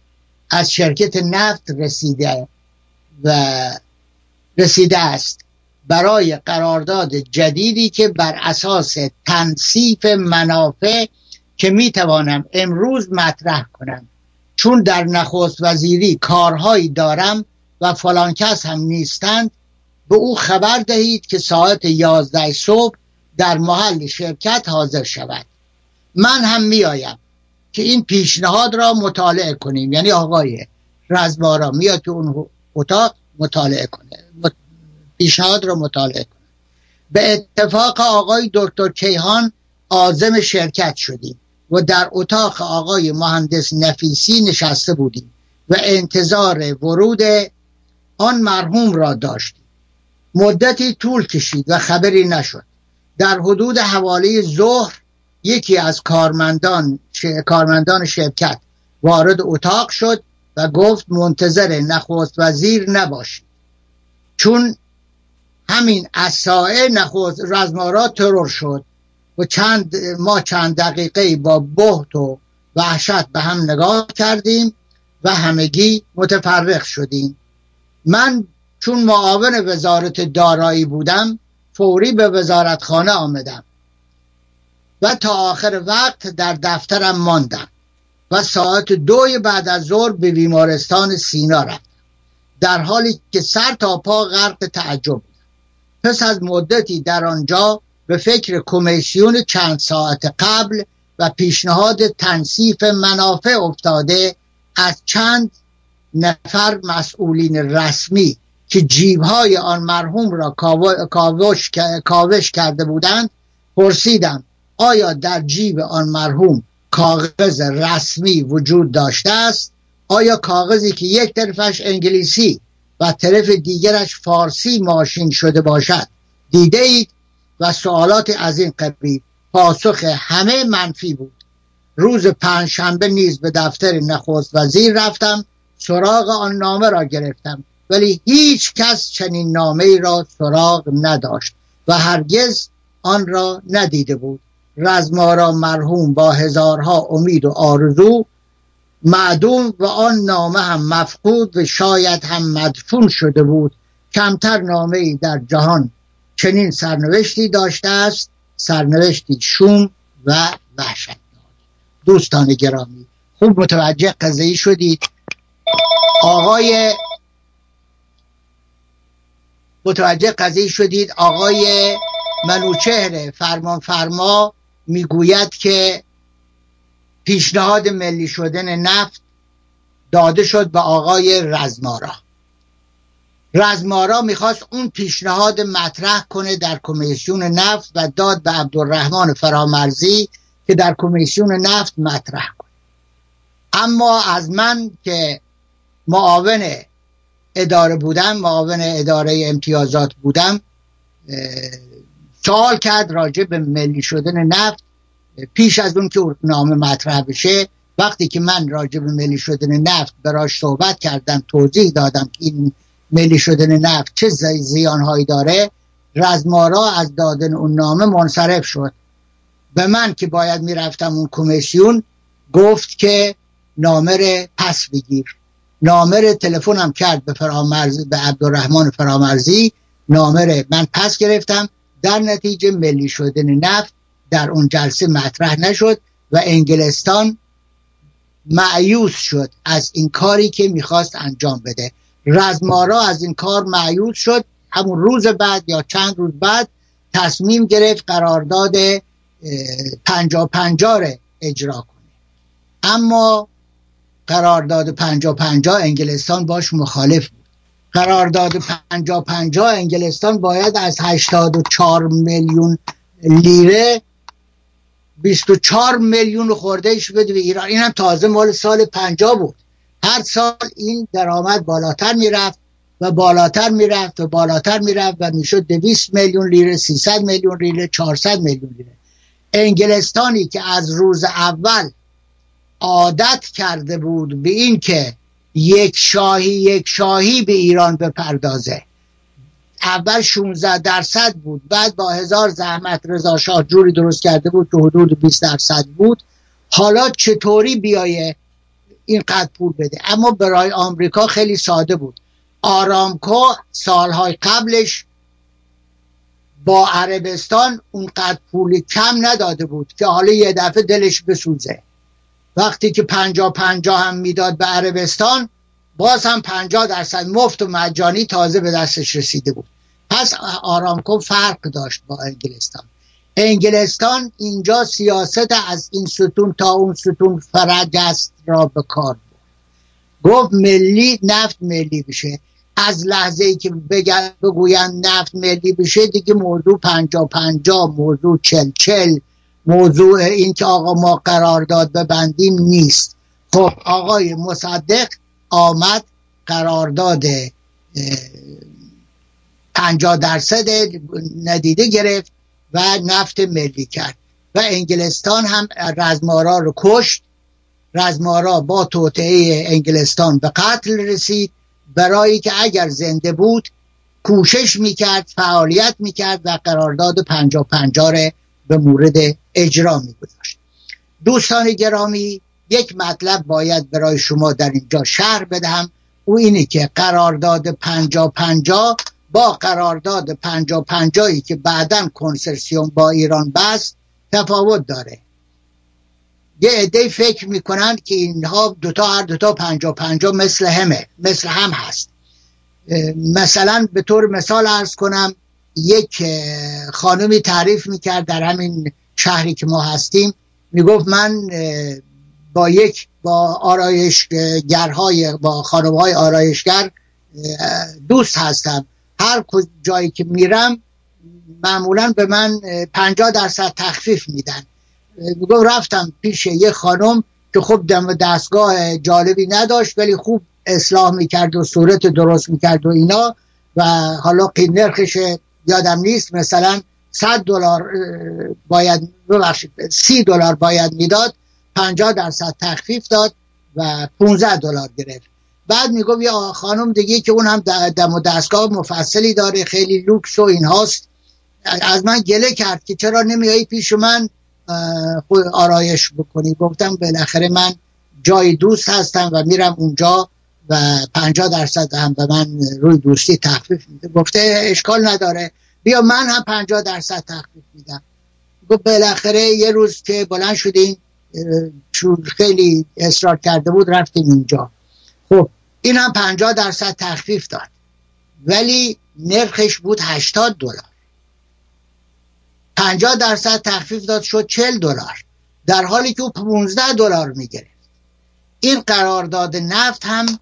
از شرکت نفت رسیده و رسیده است. برای قرارداد جدیدی که بر اساس تنصیف منافع که می توانم امروز مطرح کنم. چون در نخست وزیری کارهایی دارم و فلان کس هم نیستند به او خبر دهید که ساعت یازده صبح در محل شرکت حاضر شود. من هم میآیم که این پیشنهاد را مطالعه کنیم. یعنی آقای رزمارا میاد که اون اتاق مطالعه کنه. پیشنهاد را مطالعه کنه. به اتفاق آقای دکتر کیهان آزم شرکت شدیم. و در اتاق آقای مهندس نفیسی نشسته بودیم و انتظار ورود آن مرحوم را داشتیم. مدتی طول کشید و خبری نشد. در حدود حواله ظهر یکی از کارمندان کارمندان شرکت وارد اتاق شد و گفت منتظر نخست وزیر نباشید. چون همین اسائه نخست رزمارا ترور شد و چند ما چند دقیقه با بهت و وحشت به هم نگاه کردیم و همگی متفرق شدیم. من چون معاون وزارت دارایی بودم فوری به وزارتخانه آمدم و تا آخر وقت در دفترم ماندم و ساعت دوی بعد از ظهر به بیمارستان سینا رفتم. در حالی که سر تا پا غرق تعجب بودم. پس از مدتی در آنجا به فکر کمیسیون چند ساعت قبل و پیشنهاد تنصیف منافع افتاده از چند نفر مسئولین رسمی که جیبهای آن مرحوم را کاوش, کاوش کرده بودند پرسیدم آیا در جیب آن مرحوم کاغذ رسمی وجود داشته است؟ آیا کاغذی که یک طرفش انگلیسی و طرف دیگرش فارسی ماشین شده باشد دیده اید؟ و سوالات از این قبیل پاسخ همه منفی بود. روز پنجشنبه نیز به دفتر نخست وزیر رفتم سراغ آن نامه را گرفتم ولی هیچ کس چنین نامه را سراغ نداشت و هرگز آن را ندیده بود. رزمارا مرحوم با هزارها امید و آرزو معدوم و آن نامه هم مفقود و شاید هم مدفون شده بود کمتر نامه ای در جهان چنین سرنوشتی داشته است سرنوشتی شوم و وحشتناک. دوستان گرامی خوب متوجه قضیه شدید. آقای متوجه قضیه شدید. آقای منوچهر فرمان فرما می‌گوید که پیشنهاد ملی شدن نفت داده شد به آقای رزمارا. رزمارا می‌خواست اون پیشنهاد مطرح کنه در کمیسیون نفت و داد به عبدالرحمن فرامرزی که در کمیسیون نفت مطرح کنه. اما از من که معاون اداره بودم معاون اداره امتیازات بودم سوال کرد راجع به ملی شدن نفت. پیش از اون که نامه مطرح بشه وقتی که من راجع به ملی شدن نفت براش صحبت کردم توضیح دادم که این ملی شدن نفت چه زیانهایی داره؟ رزمارا از دادن اون نامه منصرف شد. به من که باید می‌رفتم اون کمیسیون گفت که نامه پس بگیر. نامر تلفنم کرد به فرامرز به عبدالرحمن فرامرزی. نامر من پس گرفتم. در نتیجه ملی شدن نفت در اون جلسه مطرح نشد و انگلستان معیوس شد از این کاری که می‌خواست انجام بده. رزمارا از این کار معیوس شد. همون روز بعد یا چند روز بعد تصمیم گرفت قرارداد پنجا پنجا اجرا کنه. اما قرارداد پنجا پنجا انگلستان باش مخالف بود. قرارداد پنجا پنجا انگلستان باید از هشتاد و چار میلیون لیره 24 میلیون خوردهش بده به ایران. این هم تازه مال سال 50 بود. هر سال این درآمد بالاتر می‌رفت و بالاتر می‌رفت و بالاتر می‌رفت و می‌شد 200 میلیون لیره 300 میلیون لیره 400 میلیون لیره. انگلستانی که از روز اول عادت کرده بود به این که یک شاهی یک شاهی به ایران بپردازه. اول 16 درصد بود بعد با هزار زحمت رضا شاه جوری درست کرده بود که حدود 20 درصد بود. حالا چطوری بیایه؟ اینقدر پول بده. اما برای آمریکا خیلی ساده بود. آرامکو سالهای قبلش با عربستان اونقدر پول کم نداده بود که حالا یه دفعه دلش بسوزه. وقتی که پنجا پنجا هم می‌داد به عربستان باز هم پنجا درصد مفت و مجانی تازه به دستش رسیده بود. پس آرامکو فرق داشت با انگلستان. انگلستان اینجا سیاست از این ستون تا اون ستون فرج است را به کار گفت ملی نفت ملی بشه. از لحظه ای که بگن بگوین نفت ملی بشه دیگه موضوع پنجا پنجا موضوع چل چل موضوع این که آقا ما قرارداد ببندیم نیست. خب آقای مصدق آمد قرارداد پنجا درصد ندیده گرفت. و نفت ملی کرد. و انگلستان هم رزمارا رو کشت. رزمارا با توطعه انگلستان به قتل رسید. برای که اگر زنده بود کوشش می‌کرد فعالیت می‌کرد و قرارداد پنجا پنجاره به مورد اجرا میگذاشت. دوستان گرامی یک مطلب باید برای شما در اینجا شهر بدهم. او اینه که قرارداد پنجا پنجا با قرارداد پنجا پنجایی که بعدا کنسرسیون با ایران بست تفاوت داره. یه عده فکر می‌کنن که اینها دوتا هر دوتا پنجا پنجا مثل همه مثل هم هست. مثلا به طور مثال ارز کنم یک خانمی تعریف می‌کرد در همین شهری که ما هستیم. می‌گفت من با یک با آرایشگرهای با خانمهای آرایشگر دوست هستم. هر جایی که میرم معمولا به من پنجاه درصد تخفیف میدن. میگم رفتم پیش یه خانم که خب دستگاه جالبی نداشت ولی خوب اصلاح می‌کرد و صورت درست می‌کرد و اینا. و حالا نرخش یادم نیست مثلا 100 دلار باید ببخشید 30 دلار باید می‌داد 50 درصد تخفیف داد و 15 دلار گرفت. بعد میگم یه خانم دیگه که اون هم دم و دستگاه مفصلی داره خیلی لوکس و این هاست از من گله کرد که چرا نمیایی پیش من خود آرایش بکنی. گفتم بالاخره من جای دوست هستم و میرم اونجا و پنجاه درصد هم به من روی دوستی تخفیف میده. گفته اشکال نداره. بیا من هم پنجاه درصد تخفیف میدم. گفت بالاخره یه روز که بلند شدیم خیلی اصرار کرده بود رفتیم اینجا. خب این هم پنجاه درصد تخفیف داد. ولی نرخش بود هشتاد دلار. پنجاه درصد تخفیف داد شد چل دلار. در حالی که او 15 دلار می‌گرفت. این قرارداد نفت هم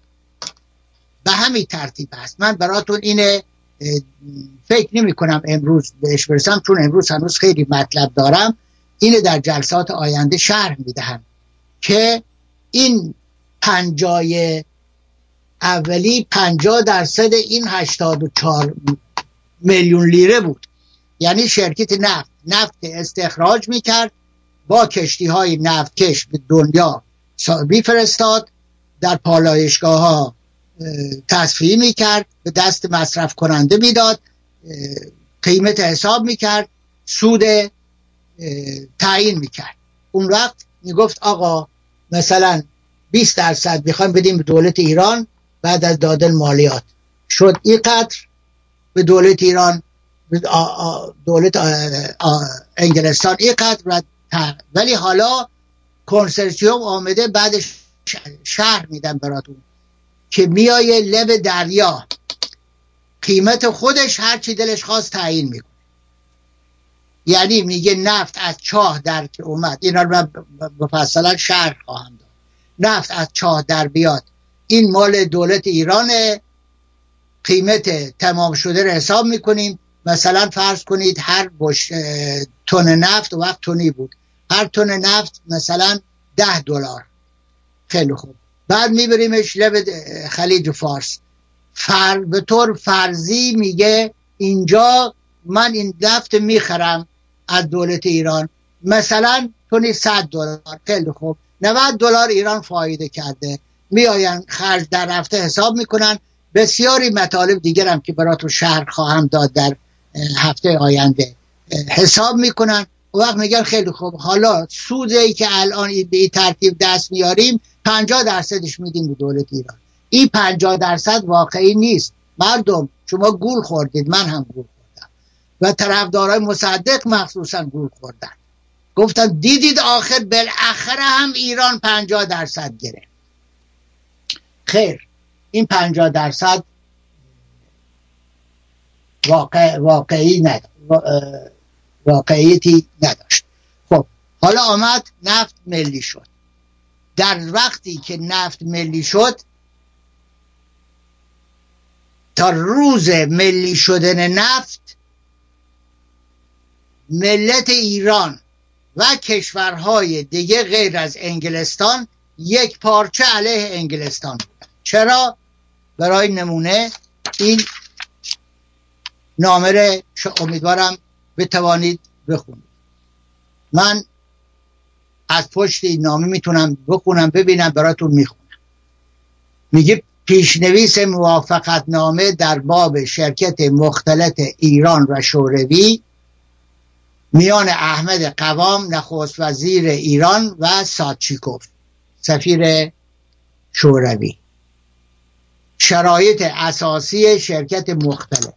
به همین ترتیب است. من براتون اینه فکر نمی کنم امروز بهش برسم چون امروز هنوز خیلی مطلب دارم. اینه در جلسات آینده شرح می‌دهم که این پنجای اولی پنجا درصد این هشتاد و چار میلیون لیره بود. یعنی شرکت نفت. نفت استخراج می‌کرد با کشتی های نفتکش به دنیا فرستاد در پالایشگاه ها تصفیه می‌کرد به دست مصرف کننده می‌داد قیمت حساب می‌کرد سود تعیین می‌کرد. اون وقت می‌گفت آقا مثلا 20 درصد می‌خوایم بدیم به دولت ایران بعد از دادن مالیات. شد اینقدر به دولت ایران دولت انگلستان اینقدر ولی حالا کنسرسیوم آمده بعدش شهر میدن براتون. که میایه لب دریا قیمت خودش هرچی دلش خواست تعیین می‌کنه. یعنی میگه نفت از چاه در که اومد. اینا رو من مفصلا شهر خواهم داد. نفت از چاه در بیاد. این مال دولت ایرانه قیمت تمام شده رو حساب می‌کنیم. مثلا فرض کنید هر بش... تن نفت وقت تونی بود. هر تن نفت مثلا ده دلار. خیلی خوب. بعد میبریمش لب خلیج فارس. فر... به طور فرضی میگه اینجا من این نفت می‌خرم از دولت ایران. مثلا تونی 100 دلار. خیلی خوب. 90 دلار ایران فایده کرده. میآین خرج در رفته حساب می‌کنن بسیاری مطالب دیگر هم که براتون شهر خواهم داد در هفته آینده حساب می‌کنن و وقت میگن خیلی خوب. حالا سودی که الان به این ترتیب دست میاریم 50 درصدش میدیم به دولت ایران. این پنجاه درصد واقعی نیست. مردم شما گول خوردید. من هم گول خوردم. و طرفدارای مصدق مخصوصا گول خوردن. گفتن دیدید آخر بالاخره هم ایران پنجاه درصد گرفت. خیر. این پنجاه درصد واقع واقعی ند... واقعیتی نداشت. خب حالا آمد نفت ملی شد. در وقتی که نفت ملی شد تا روز ملی شدن نفت ملت ایران و کشورهای دیگه غیر از انگلستان یک پارچه علیه انگلستان چرا؟ برای نمونه این نامه امیدوارم بتوانید بخونید. من از پشت این نامه می‌تونم بخونم ببینم براتون می‌خونم. میگه پیشنویس موافقت نامه در باب شرکت مختلط ایران و شوروی میان احمد قوام نخست وزیر ایران و ساتچیکوف سفیر شوروی. شرایط اساسی شرکت مختلف.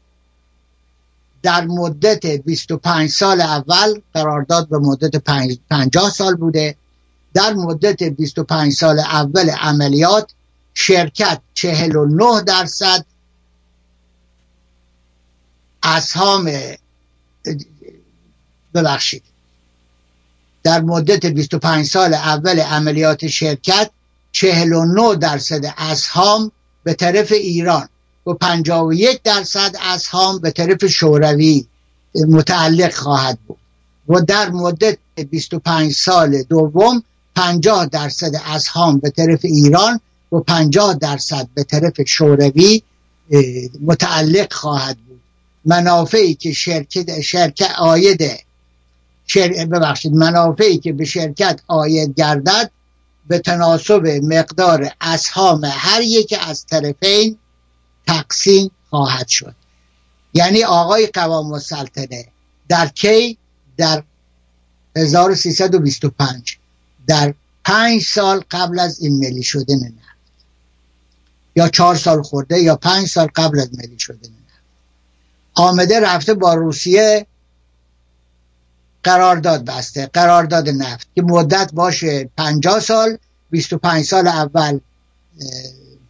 در مدت 25 سال اول قرارداد به مدت 50 سال بوده. در مدت 25 سال اول عملیات شرکت 49 درصد. اسهام ببخشید. در مدت 25 سال اول عملیات شرکت 49 درصد اسهام به طرف ایران و 51 درصد اسهام به طرف شوروی متعلق خواهد بود و در مدت 25 سال دوم 50 درصد اسهام به طرف ایران و 50 درصد به طرف شوروی متعلق خواهد بود. منافعی که شرکت شرکت آید شر... ببخشید منافعی که به شرکت آید گردد به تناسب مقدار اسهام هر یک از طرفین تقسیم خواهد شد. یعنی آقای قوام السلطنه در کی؟ در 1325 در پنج سال قبل از این ملی شدن نفت. یا چهار سال خورده یا پنج سال قبل از ملی شدن نفت. آمده رفته با روسیه قرارداد بسته قرارداد نفت که مدت باشه پنجاه سال 25 سال اول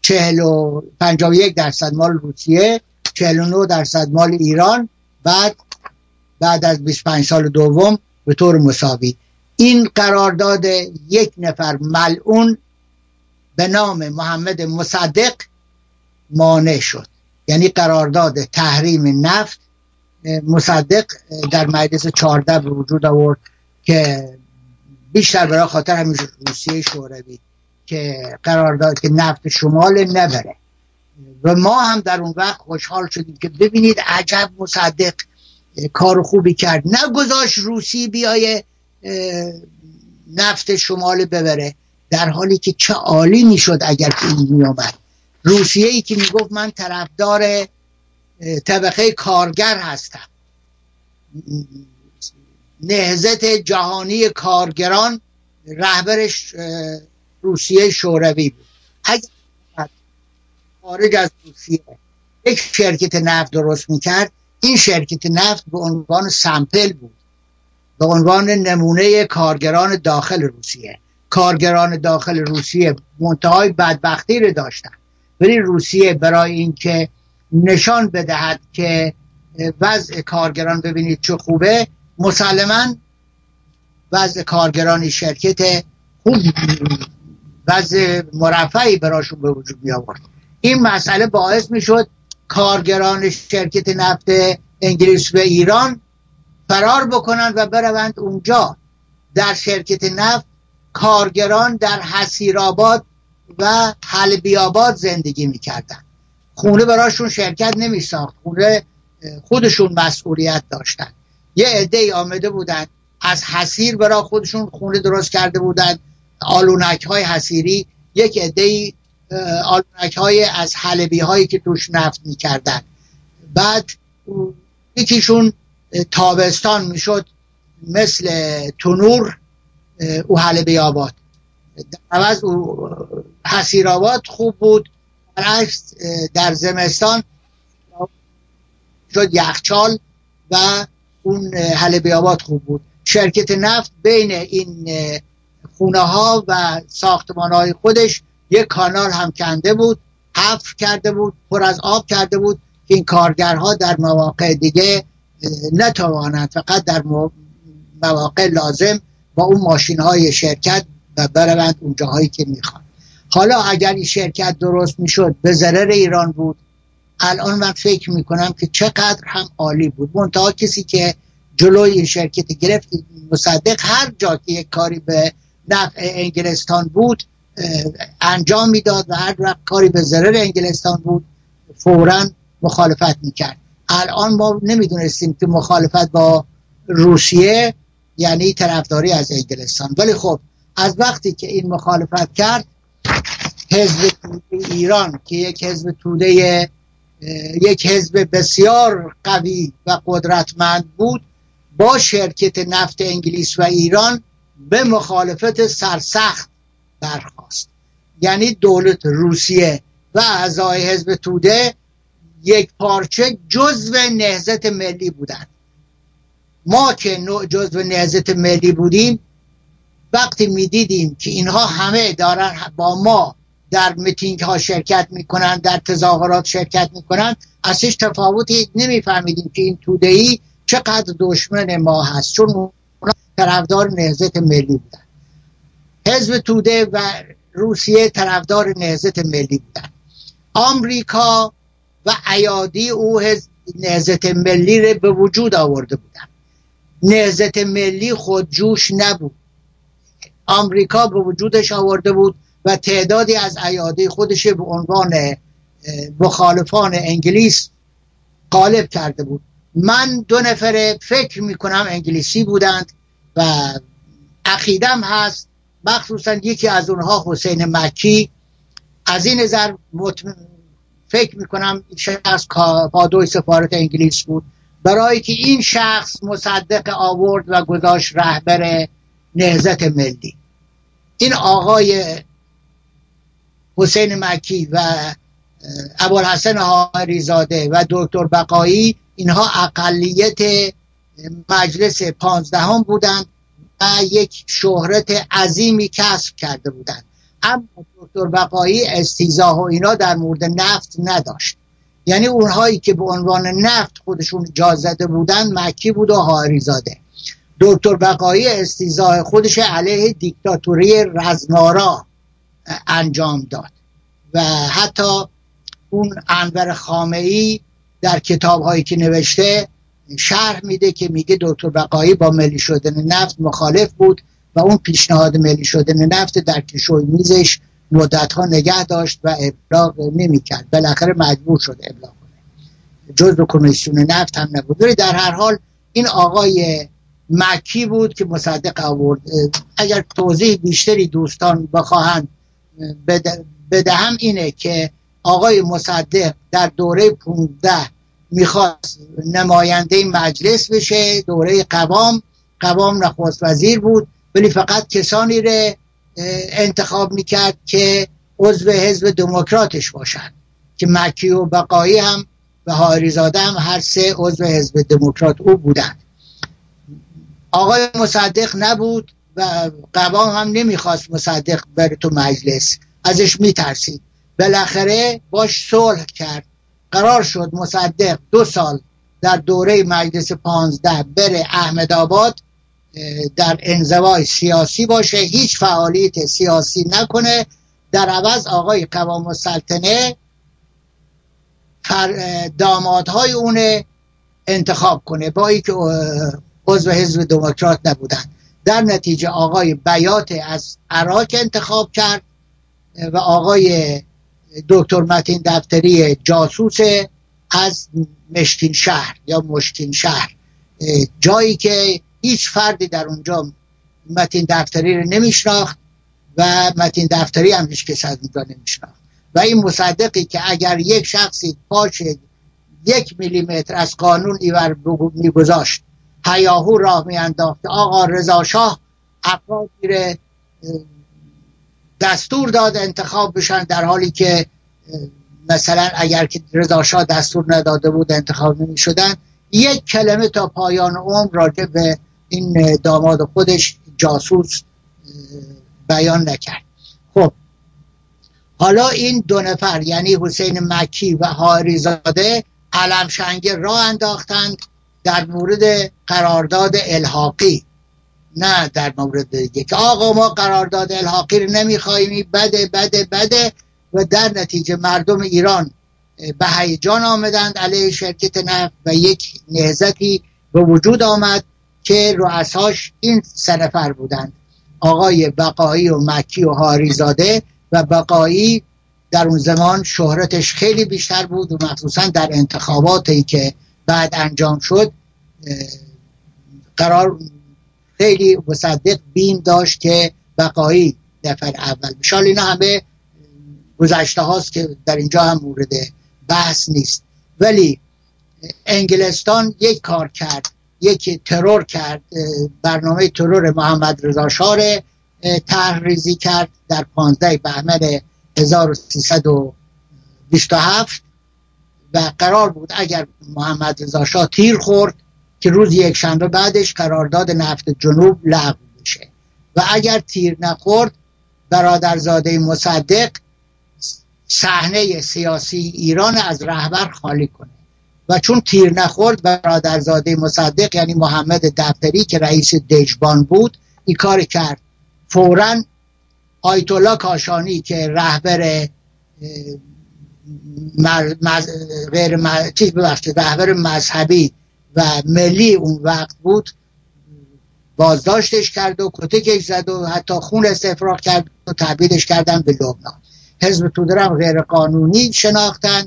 چهل و پنجاه و یک درصد مال روسیه چهل و نو درصد مال ایران بعد بعد از 25 سال دوم به طور مساوی. این قرارداد یک نفر ملعون به نام محمد مصدق مانع شد. یعنی قرارداد تحریم نفت مصدق در مجلس 14 به وجود آورد که بیشتر برای خاطر همین روسیه شوروی که قرار داد که نفت شمال نبره. و ما هم در اون وقت خوشحال شدیم که ببینید عجب مصدق کار خوبی کرد. نگذاش روسی بیای نفت شمال ببره. در حالی که چه عالی می‌شد اگر این میامد روسیه ای که می‌گفت من طرفدار طبقه کارگر هستم. نهزت جهانی کارگران رهبرش روسیه شوروی بود. اگر خارج از روسیه یک شرکت نفت درست می‌کرد این شرکت نفت به عنوان سمپل بود. به عنوان نمونه کارگران داخل روسیه. کارگران داخل روسیه منتهای بدبختی رو داشتن. ولی روسیه برای اینکه نشان بدهد که وضع کارگران ببینید چه خوبه مسلما وضع کارگران شرکت خوب وضع مرفعی براشون به وجود می آورد این مسئله باعث می شد کارگران شرکت نفت انگلیس و ایران فرار بکنند و بروند اونجا. در شرکت نفت کارگران در حسیرآباد و حلبی آباد زندگی می‌کردن خونه براشون شرکت نمی ساخت خونه خودشون مسئولیت داشتن. یه عده آمده بودن. از حسیر برای خودشون خونه درست کرده بودن. آلونک های حسیری یک عده آلونک های از حلبی هایی که توش نفت می‌کردن. بعد یکیشون تابستان می‌شد. مثل تنور او حلبی آباد. در عوض او حسیر آباد خوب بود. برعکس در زمستان شد یخچال و اون حل بیابات خوب بود. شرکت نفت بین این خونه ها و ساختمان های خودش یک کانال هم کنده بود حفر کرده بود پر از آب کرده بود که این کارگرها در مواقع دیگه نتوانند فقط در مواقع لازم با اون ماشین های شرکت و بروند اون جاهایی که می‌خوان. حالا اگر این شرکت درست می‌شد به ضرر ایران بود. الان من فکر می‌کنم که چقدر هم عالی بود. منتها کسی که جلوی این شرکت گرفت مصدق هر جا که یک کاری به نفع انگلستان بود انجام می‌داد و هر وقت کاری به ضرر انگلستان بود فورا مخالفت می‌کرد. الان ما نمی‌دونستیم که مخالفت با روسیه یعنی طرفداری از انگلستان. ولی خب از وقتی که این مخالفت کرد حزب توده ایران که یک حزب توده یک حزب بسیار قوی و قدرتمند بود با شرکت نفت انگلیس و ایران به مخالفت سرسخت برخواست یعنی دولت روسیه و اعضای حزب توده یک پارچه جزو نهزت ملی بودند. ما که جزو نهزت ملی بودیم وقتی می‌دیدیم که اینها همه دارن با ما در میتینگ ها شرکت می‌کنن در تظاهرات شرکت می‌کنن. از هیچ تفاوتی نمیفهمیدیم که این توده ای چقدر دشمن ما هست چون اونا طرفدار نهزت ملی بودن. حزب توده و روسیه طرفدار نهزت ملی بودن. آمریکا و ایادی او نهزت ملی رو به وجود آورده بودن. نهزت ملی خود جوش نبود. آمریکا به وجودش آورده بود. و تعدادی از ایاده خودش به عنوان مخالفان انگلیس غالب کرده بود. من دو نفره فکر می‌کنم انگلیسی بودند و عقیدم هست. مخصوصا یکی از اونها حسین مکی. از این نظر فکر می‌کنم شخص پادوی سفارت انگلیس بود. برای که این شخص مصدق آورد و گذاشت رهبر نهزت ملی. این آقای حسین مکی و ابوالحسن حاری زاده و دکتر بقایی اینها اقلیت مجلس پانزدهم بودند و یک شهرت عظیمی کسب کرده بودند. اما دکتر بقایی استیزاه و اینا در مورد نفت نداشت. یعنی اونهایی که به عنوان نفت خودشون جا زده بودن مکی بود و حاری زاده دکتر بقایی استیزاه خودش علیه دیکتاتوری رزمارا. انجام داد. و حتی اون انور خامعی در کتاب هایی که نوشته شرح میده که میگه دکتر بقایی با ملی شدن نفت مخالف بود و اون پیشنهاد ملی شدن نفت در کشوی میزش مدت ها نگه داشت و ابلاغ نمی‌کرد. بالاخره مجبور شد ابلاغ کنه. جزء کمیسیون نفت هم نبود. در هر حال این آقای مکی بود که مصدق آورد. اگر توضیح بیشتری دوستان بخواهند بدهم اینه که آقای مصدق در دوره 15 می‌خواست نماینده مجلس بشه دوره قوام قوام نخواست وزیر بود ولی فقط کسانی رو انتخاب می‌کرد که عضو حزب دموکراتش باشند که مکی و بقایی هم و هاریزاده هم هر سه عضو حزب دموکرات او بودند آقای مصدق نبود و قوام هم نمی‌خواست مصدق بره تو مجلس. ازش میترسید. بالاخره باش صلح کرد. قرار شد مصدق دو سال در دوره مجلس پانزده بره احمد آباد در انزوای سیاسی باشه. هیچ فعالیت سیاسی نکنه. در عوض آقای قوام السلطنه دامادهای اونه انتخاب کنه. با که عضو حزب دموکرات نبودن. در نتیجه آقای بیات از عراق انتخاب کرد و آقای دکتر متین دفتری جاسوس از مشکین شهر یا مشکین شهر. جایی که هیچ فردی در اونجا متین دفتری رو نمیشناخت و متین دفتری هم هیچ کس از اونجا نمیشناخت. و این مصدقی که اگر یک شخصی پاش یک میلیمتر از قانون ایور میگذاشت هیاهو راه میانداخت. آقا رضا شاه دستور داد انتخاب بشن در حالی که مثلا اگر که رضا دستور نداده بود انتخاب نمی شدن یک کلمه تا پایان عمر راجع به این داماد خودش جاسوس بیان نکرد. خب حالا این دو نفر یعنی حسین مکی و هاریزاده علمشنگ را انداختند. در مورد قرارداد الحاقی. نه در مورد دیگه که آقا ما قرارداد الحاقی رو نمی‌خواهیم. بده بده بده. و در نتیجه مردم ایران به هیجان آمدند. علیه شرکت نفت و یک نهزتی به وجود آمد که رؤساش این سه نفر بودند. آقای بقایی و مکی و هاریزاده و بقایی در اون زمان شهرتش خیلی بیشتر بود و مخصوصا در انتخاباتی که بعد انجام شد قرار خیلی مصدق بیم داشت که بقایی نفر اول بشال اینا همه گذشته هاست که در اینجا هم مورد بحث نیست. ولی انگلستان یک کار کرد یک ترور کرد برنامه ترور محمد رضا شاه تحریزی کرد در 15 بهمن 1327 و قرار بود اگر محمد رضا شاه تیر خورد که روز یک شنبه بعدش قرارداد نفت جنوب لغو بشه. و اگر تیر نخورد برادرزاده مصدق صحنه سیاسی ایران از رهبر خالی کنه. و چون تیر نخورد برادرزاده مصدق یعنی محمد دفتری که رئیس دجبان بود این کار کرد. فورا آیت الله کاشانی که رهبر غیر چیز رهبر مذهبی و ملی اون وقت بود بازداشتش کرد و کتکش زد و حتی خون استفراغ کرد و تبدیلش کردن به لبنان. حزب توده غیر قانونی شناختن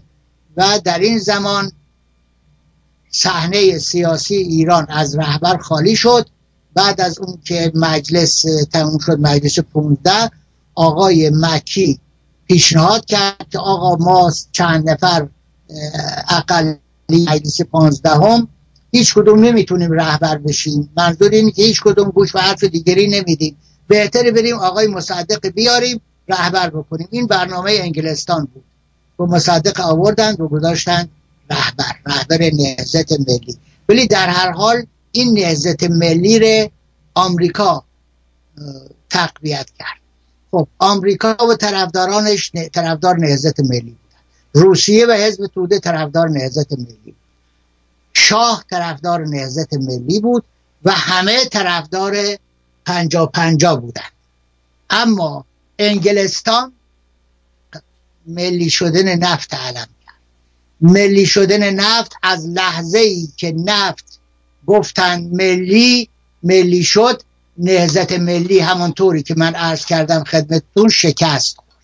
و در این زمان صحنه سیاسی ایران از رهبر خالی شد. بعد از اون که مجلس تموم شد مجلس 15 آقای مکی پیشنهاد کرد که آقا ما چند نفر اقلی مجلس 15 هم هیچ کدوم نمی‌تونیم رهبر بشیم. منظور اینه که هیچ کدوم گوش و حرف دیگری نمیدیم. بهتره بریم آقای مصدق بیاریم رهبر بکنیم. این برنامه انگلستان بود. و مصدق آوردن و گذاشتن رهبر رهبر نهزت ملی. ولی در هر حال این نهزت ملی رو آمریکا تقویت کرد. خب آمریکا و طرفدارانش طرفدار نهزت ملی بودن. روسیه و حزب توده طرفدار نهزت ملی شاه طرفدار نهزت ملی بود و همه طرفدار پنجا پنجا بودن. اما انگلستان ملی شدن نفت علم کرد. ملی شدن نفت از لحظه ای که نفت گفتن ملی ملی شد نهزت ملی همانطوری که من عرض کردم خدمتتون شکست خورد.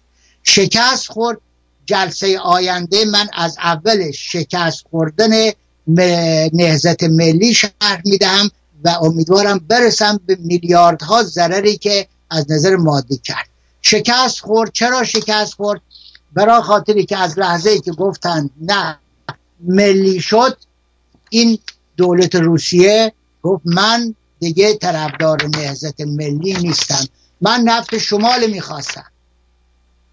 شکست خورد. جلسه آینده من از اولش شکست خوردن نهزت ملی شرح میدم و امیدوارم برسم به میلیاردها ضرری که از نظر مادی کرد. شکست خورد. چرا شکست خورد؟ برای خاطری که از لحظه ای که گفتن نه ملی شد این دولت روسیه گفت من دیگه طرفدار نهزت ملی نیستم من نفت شمال می‌خواستم.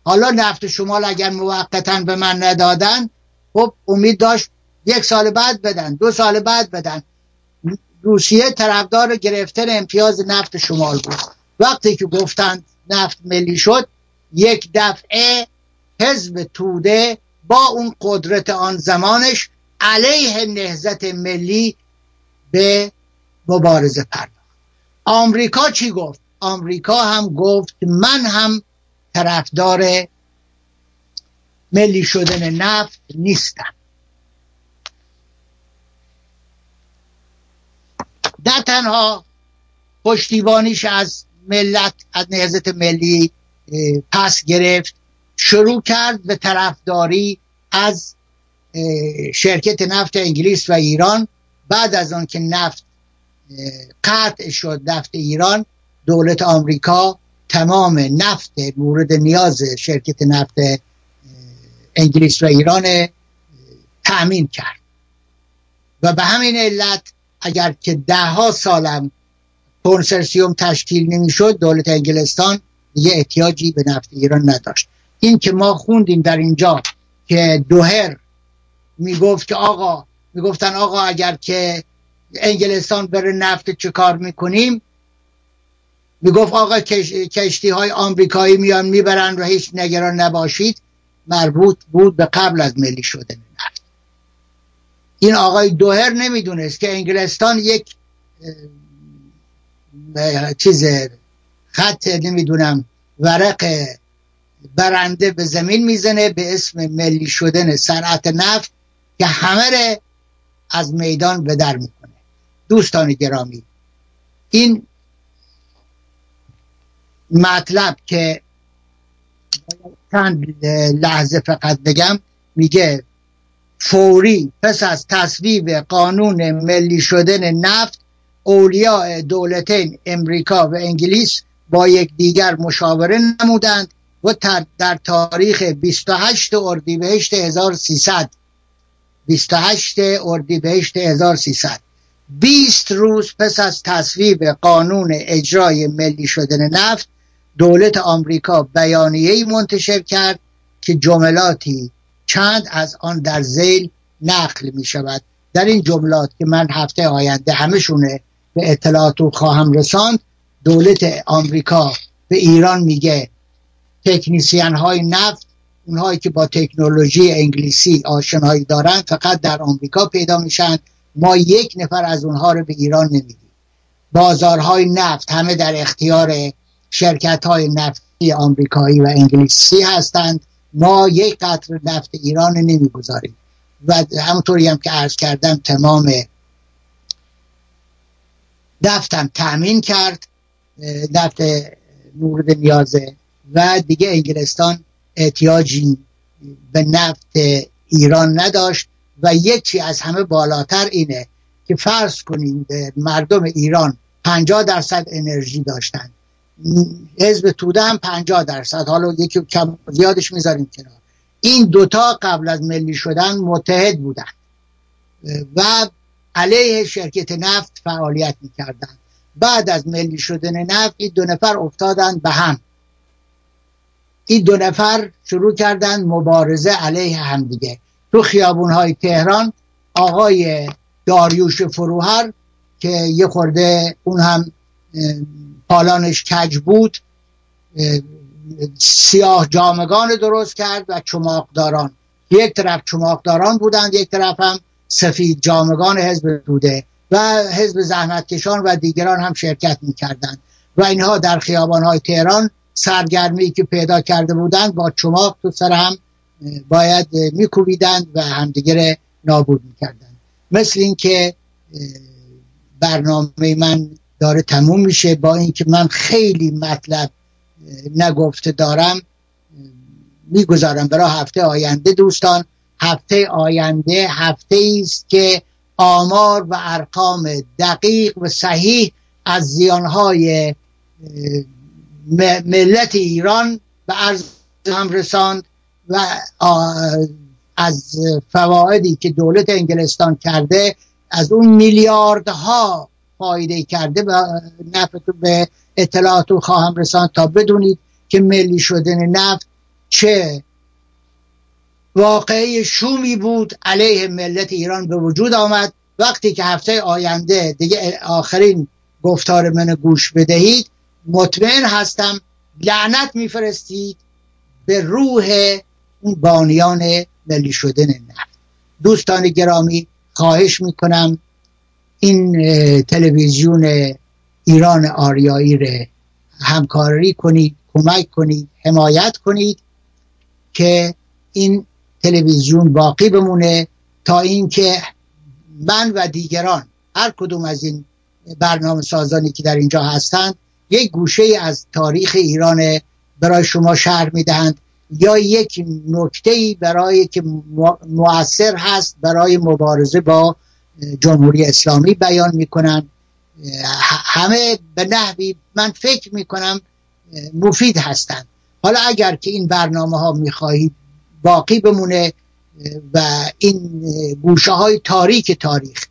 حالا نفت شمال اگر موقتا به من ندادن خب امید داشت یک سال بعد بدن دو سال بعد بدن. روسیه طرفدار گرفتن امتیاز نفت شمال بود. وقتی که گفتند نفت ملی شد یک دفعه حزب توده با اون قدرت آن زمانش علیه نهزت ملی به مبارزه پرداخت. آمریکا چی گفت؟ آمریکا هم گفت من هم طرفدار ملی شدن نفت نیستم. نه تنها پشتیبانیش از ملت از نهزت ملی پس گرفت شروع کرد به طرفداری از شرکت نفت انگلیس و ایران. بعد از آن که نفت قطع شد نفت ایران دولت آمریکا تمام نفت مورد نیاز شرکت نفت انگلیس و ایران تأمین کرد. و به همین علت اگر که ده ها سالم کنسرسیوم تشکیل نمی‌شد دولت انگلستان دیگه احتیاجی به نفت ایران نداشت. این که ما خوندیم در اینجا که دوهر می‌گفت که آقا می‌گفتن آقا اگر که انگلستان بره نفت چه کار می‌کنیم؟ می‌گفت آقا کشتی های آمریکایی میان می‌برن و هیچ نگران نباشید. مربوط بود به قبل از ملی شدن نفت. این آقای دوهر نمی‌دونست که انگلستان یک چیز خط نمی‌دونم ورق برنده به زمین می‌زنه به اسم ملی شدن صنعت نفت که همه از میدان به در می‌کنه. دوستان گرامی. این مطلب که چند لحظه فقط بگم میگه فوری پس از تصویب قانون ملی شدن نفت اولیاء دولتین امریکا و انگلیس با یکدیگر مشاوره نمودند و در تاریخ 28 اردیبهشت 1300 28 اردیبهشت 1300 20 روز پس از تصویب قانون اجرای ملی شدن نفت دولت آمریکا بیانیه‌ای منتشر کرد که جملاتی چند از آن در زیل نقل می شود در این جملات که من هفته آینده همشونه به اطلاعات خواهم رساند دولت آمریکا به ایران میگه تکنیسیان های نفت اونهایی که با تکنولوژی انگلیسی آشنایی دارند فقط در آمریکا پیدا میشن ما یک نفر از اونها رو به ایران نمیدیم. بازارهای نفت همه در اختیار شرکت های نفتی آمریکایی و انگلیسی هستند. ما یک قطر نفت ایران نمی‌گذاریم. و همونطوری هم که عرض کردم تمام نفتم تأمین کرد نفت مورد نیازه و دیگه انگلستان احتیاجی به نفت ایران نداشت. و یکی از همه بالاتر اینه که فرض کنیم به مردم ایران 50 درصد انرژی داشتن. حزب توده هم 50 درصد. حالا یکی کم زیادش می‌ذاریم کنار. این دوتا قبل از ملی شدن متحد بودن. و علیه شرکت نفت فعالیت می‌کردن. بعد از ملی شدن نفت این دو نفر افتادن به هم. این دو نفر شروع کردن مبارزه علیه همدیگه تو خیابون های تهران آقای داریوش فروهر که یه خورده اون هم پالانش کج بود سیاه جامگان درست کرد و چماقداران. یک طرف چماقداران بودند یک طرف هم سفید جامگان حزب بوده و حزب زحمتکشان و دیگران هم شرکت می‌کردند. و اینها در خیابان های تهران سرگرمی که پیدا کرده بودند با چماق تو سر هم باید میکوبیدند و همدیگه نابود می‌کردند مثل اینکه برنامه من داره تموم میشه. با اینکه من خیلی مطلب نگفته دارم می‌گذارم برای هفته آینده دوستان. هفته آینده هفته است که آمار و ارقام دقیق و صحیح از زیانهای ملت ایران به عرض هم رساند. و از فوایدی که دولت انگلستان کرده از اون میلیاردها فایده کرده و نفت به اطلاعات خواهم رساند تا بدونید که ملی شدن نفت چه واقعی شومی بود علیه ملت ایران به وجود آمد. وقتی که هفته آینده دیگه آخرین گفتار من گوش بدهید مطمئن هستم لعنت میفرستید به روح اون بانیان ملی شدن نفت دوستان گرامی خواهش می‌کنم این تلویزیون ایران آریایی رو همکاری کنید کمک کنید حمایت کنید که این تلویزیون باقی بمونه تا اینکه من و دیگران هر کدوم از این برنامه سازانی که در اینجا هستند یک گوشه از تاریخ ایران برای شما شهر می‌دهند. یا یک نکته برای که مؤثر هست برای مبارزه با جمهوری اسلامی بیان می‌کنن همه به نحوی من فکر می‌کنم مفید هستند. حالا اگر که این برنامه ها می‌خواهید باقی بمونه و این گوشه های تاریک تاریخ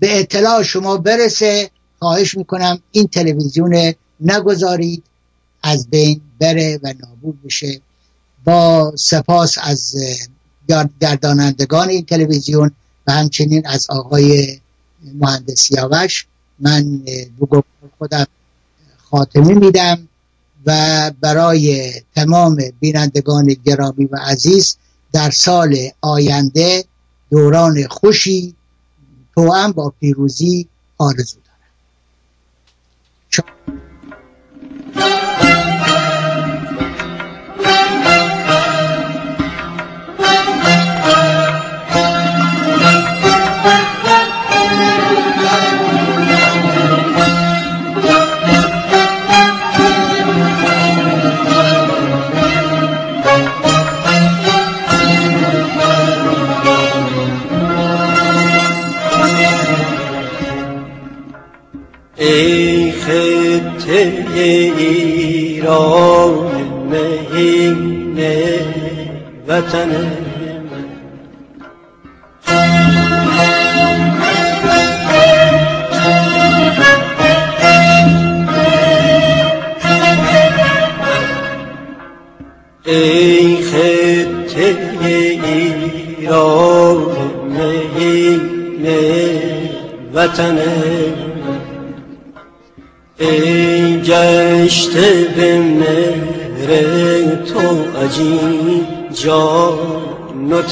به اطلاع شما برسه خواهش می‌کنم این تلویزیون نگذارید. از بین بره و نابود بشه. با سپاس از گردانندگان این تلویزیون و همچنین از آقای مهندس سیاوش من بگو خودم خاتمه میدم و برای تمام بینندگان گرامی و عزیز در سال آینده دوران خوشی توأم با پیروزی آرزو دارم. ایران مهین وطن من. ای خطه ایران مهین وطن ای گشته به مهر تو عجیب جان و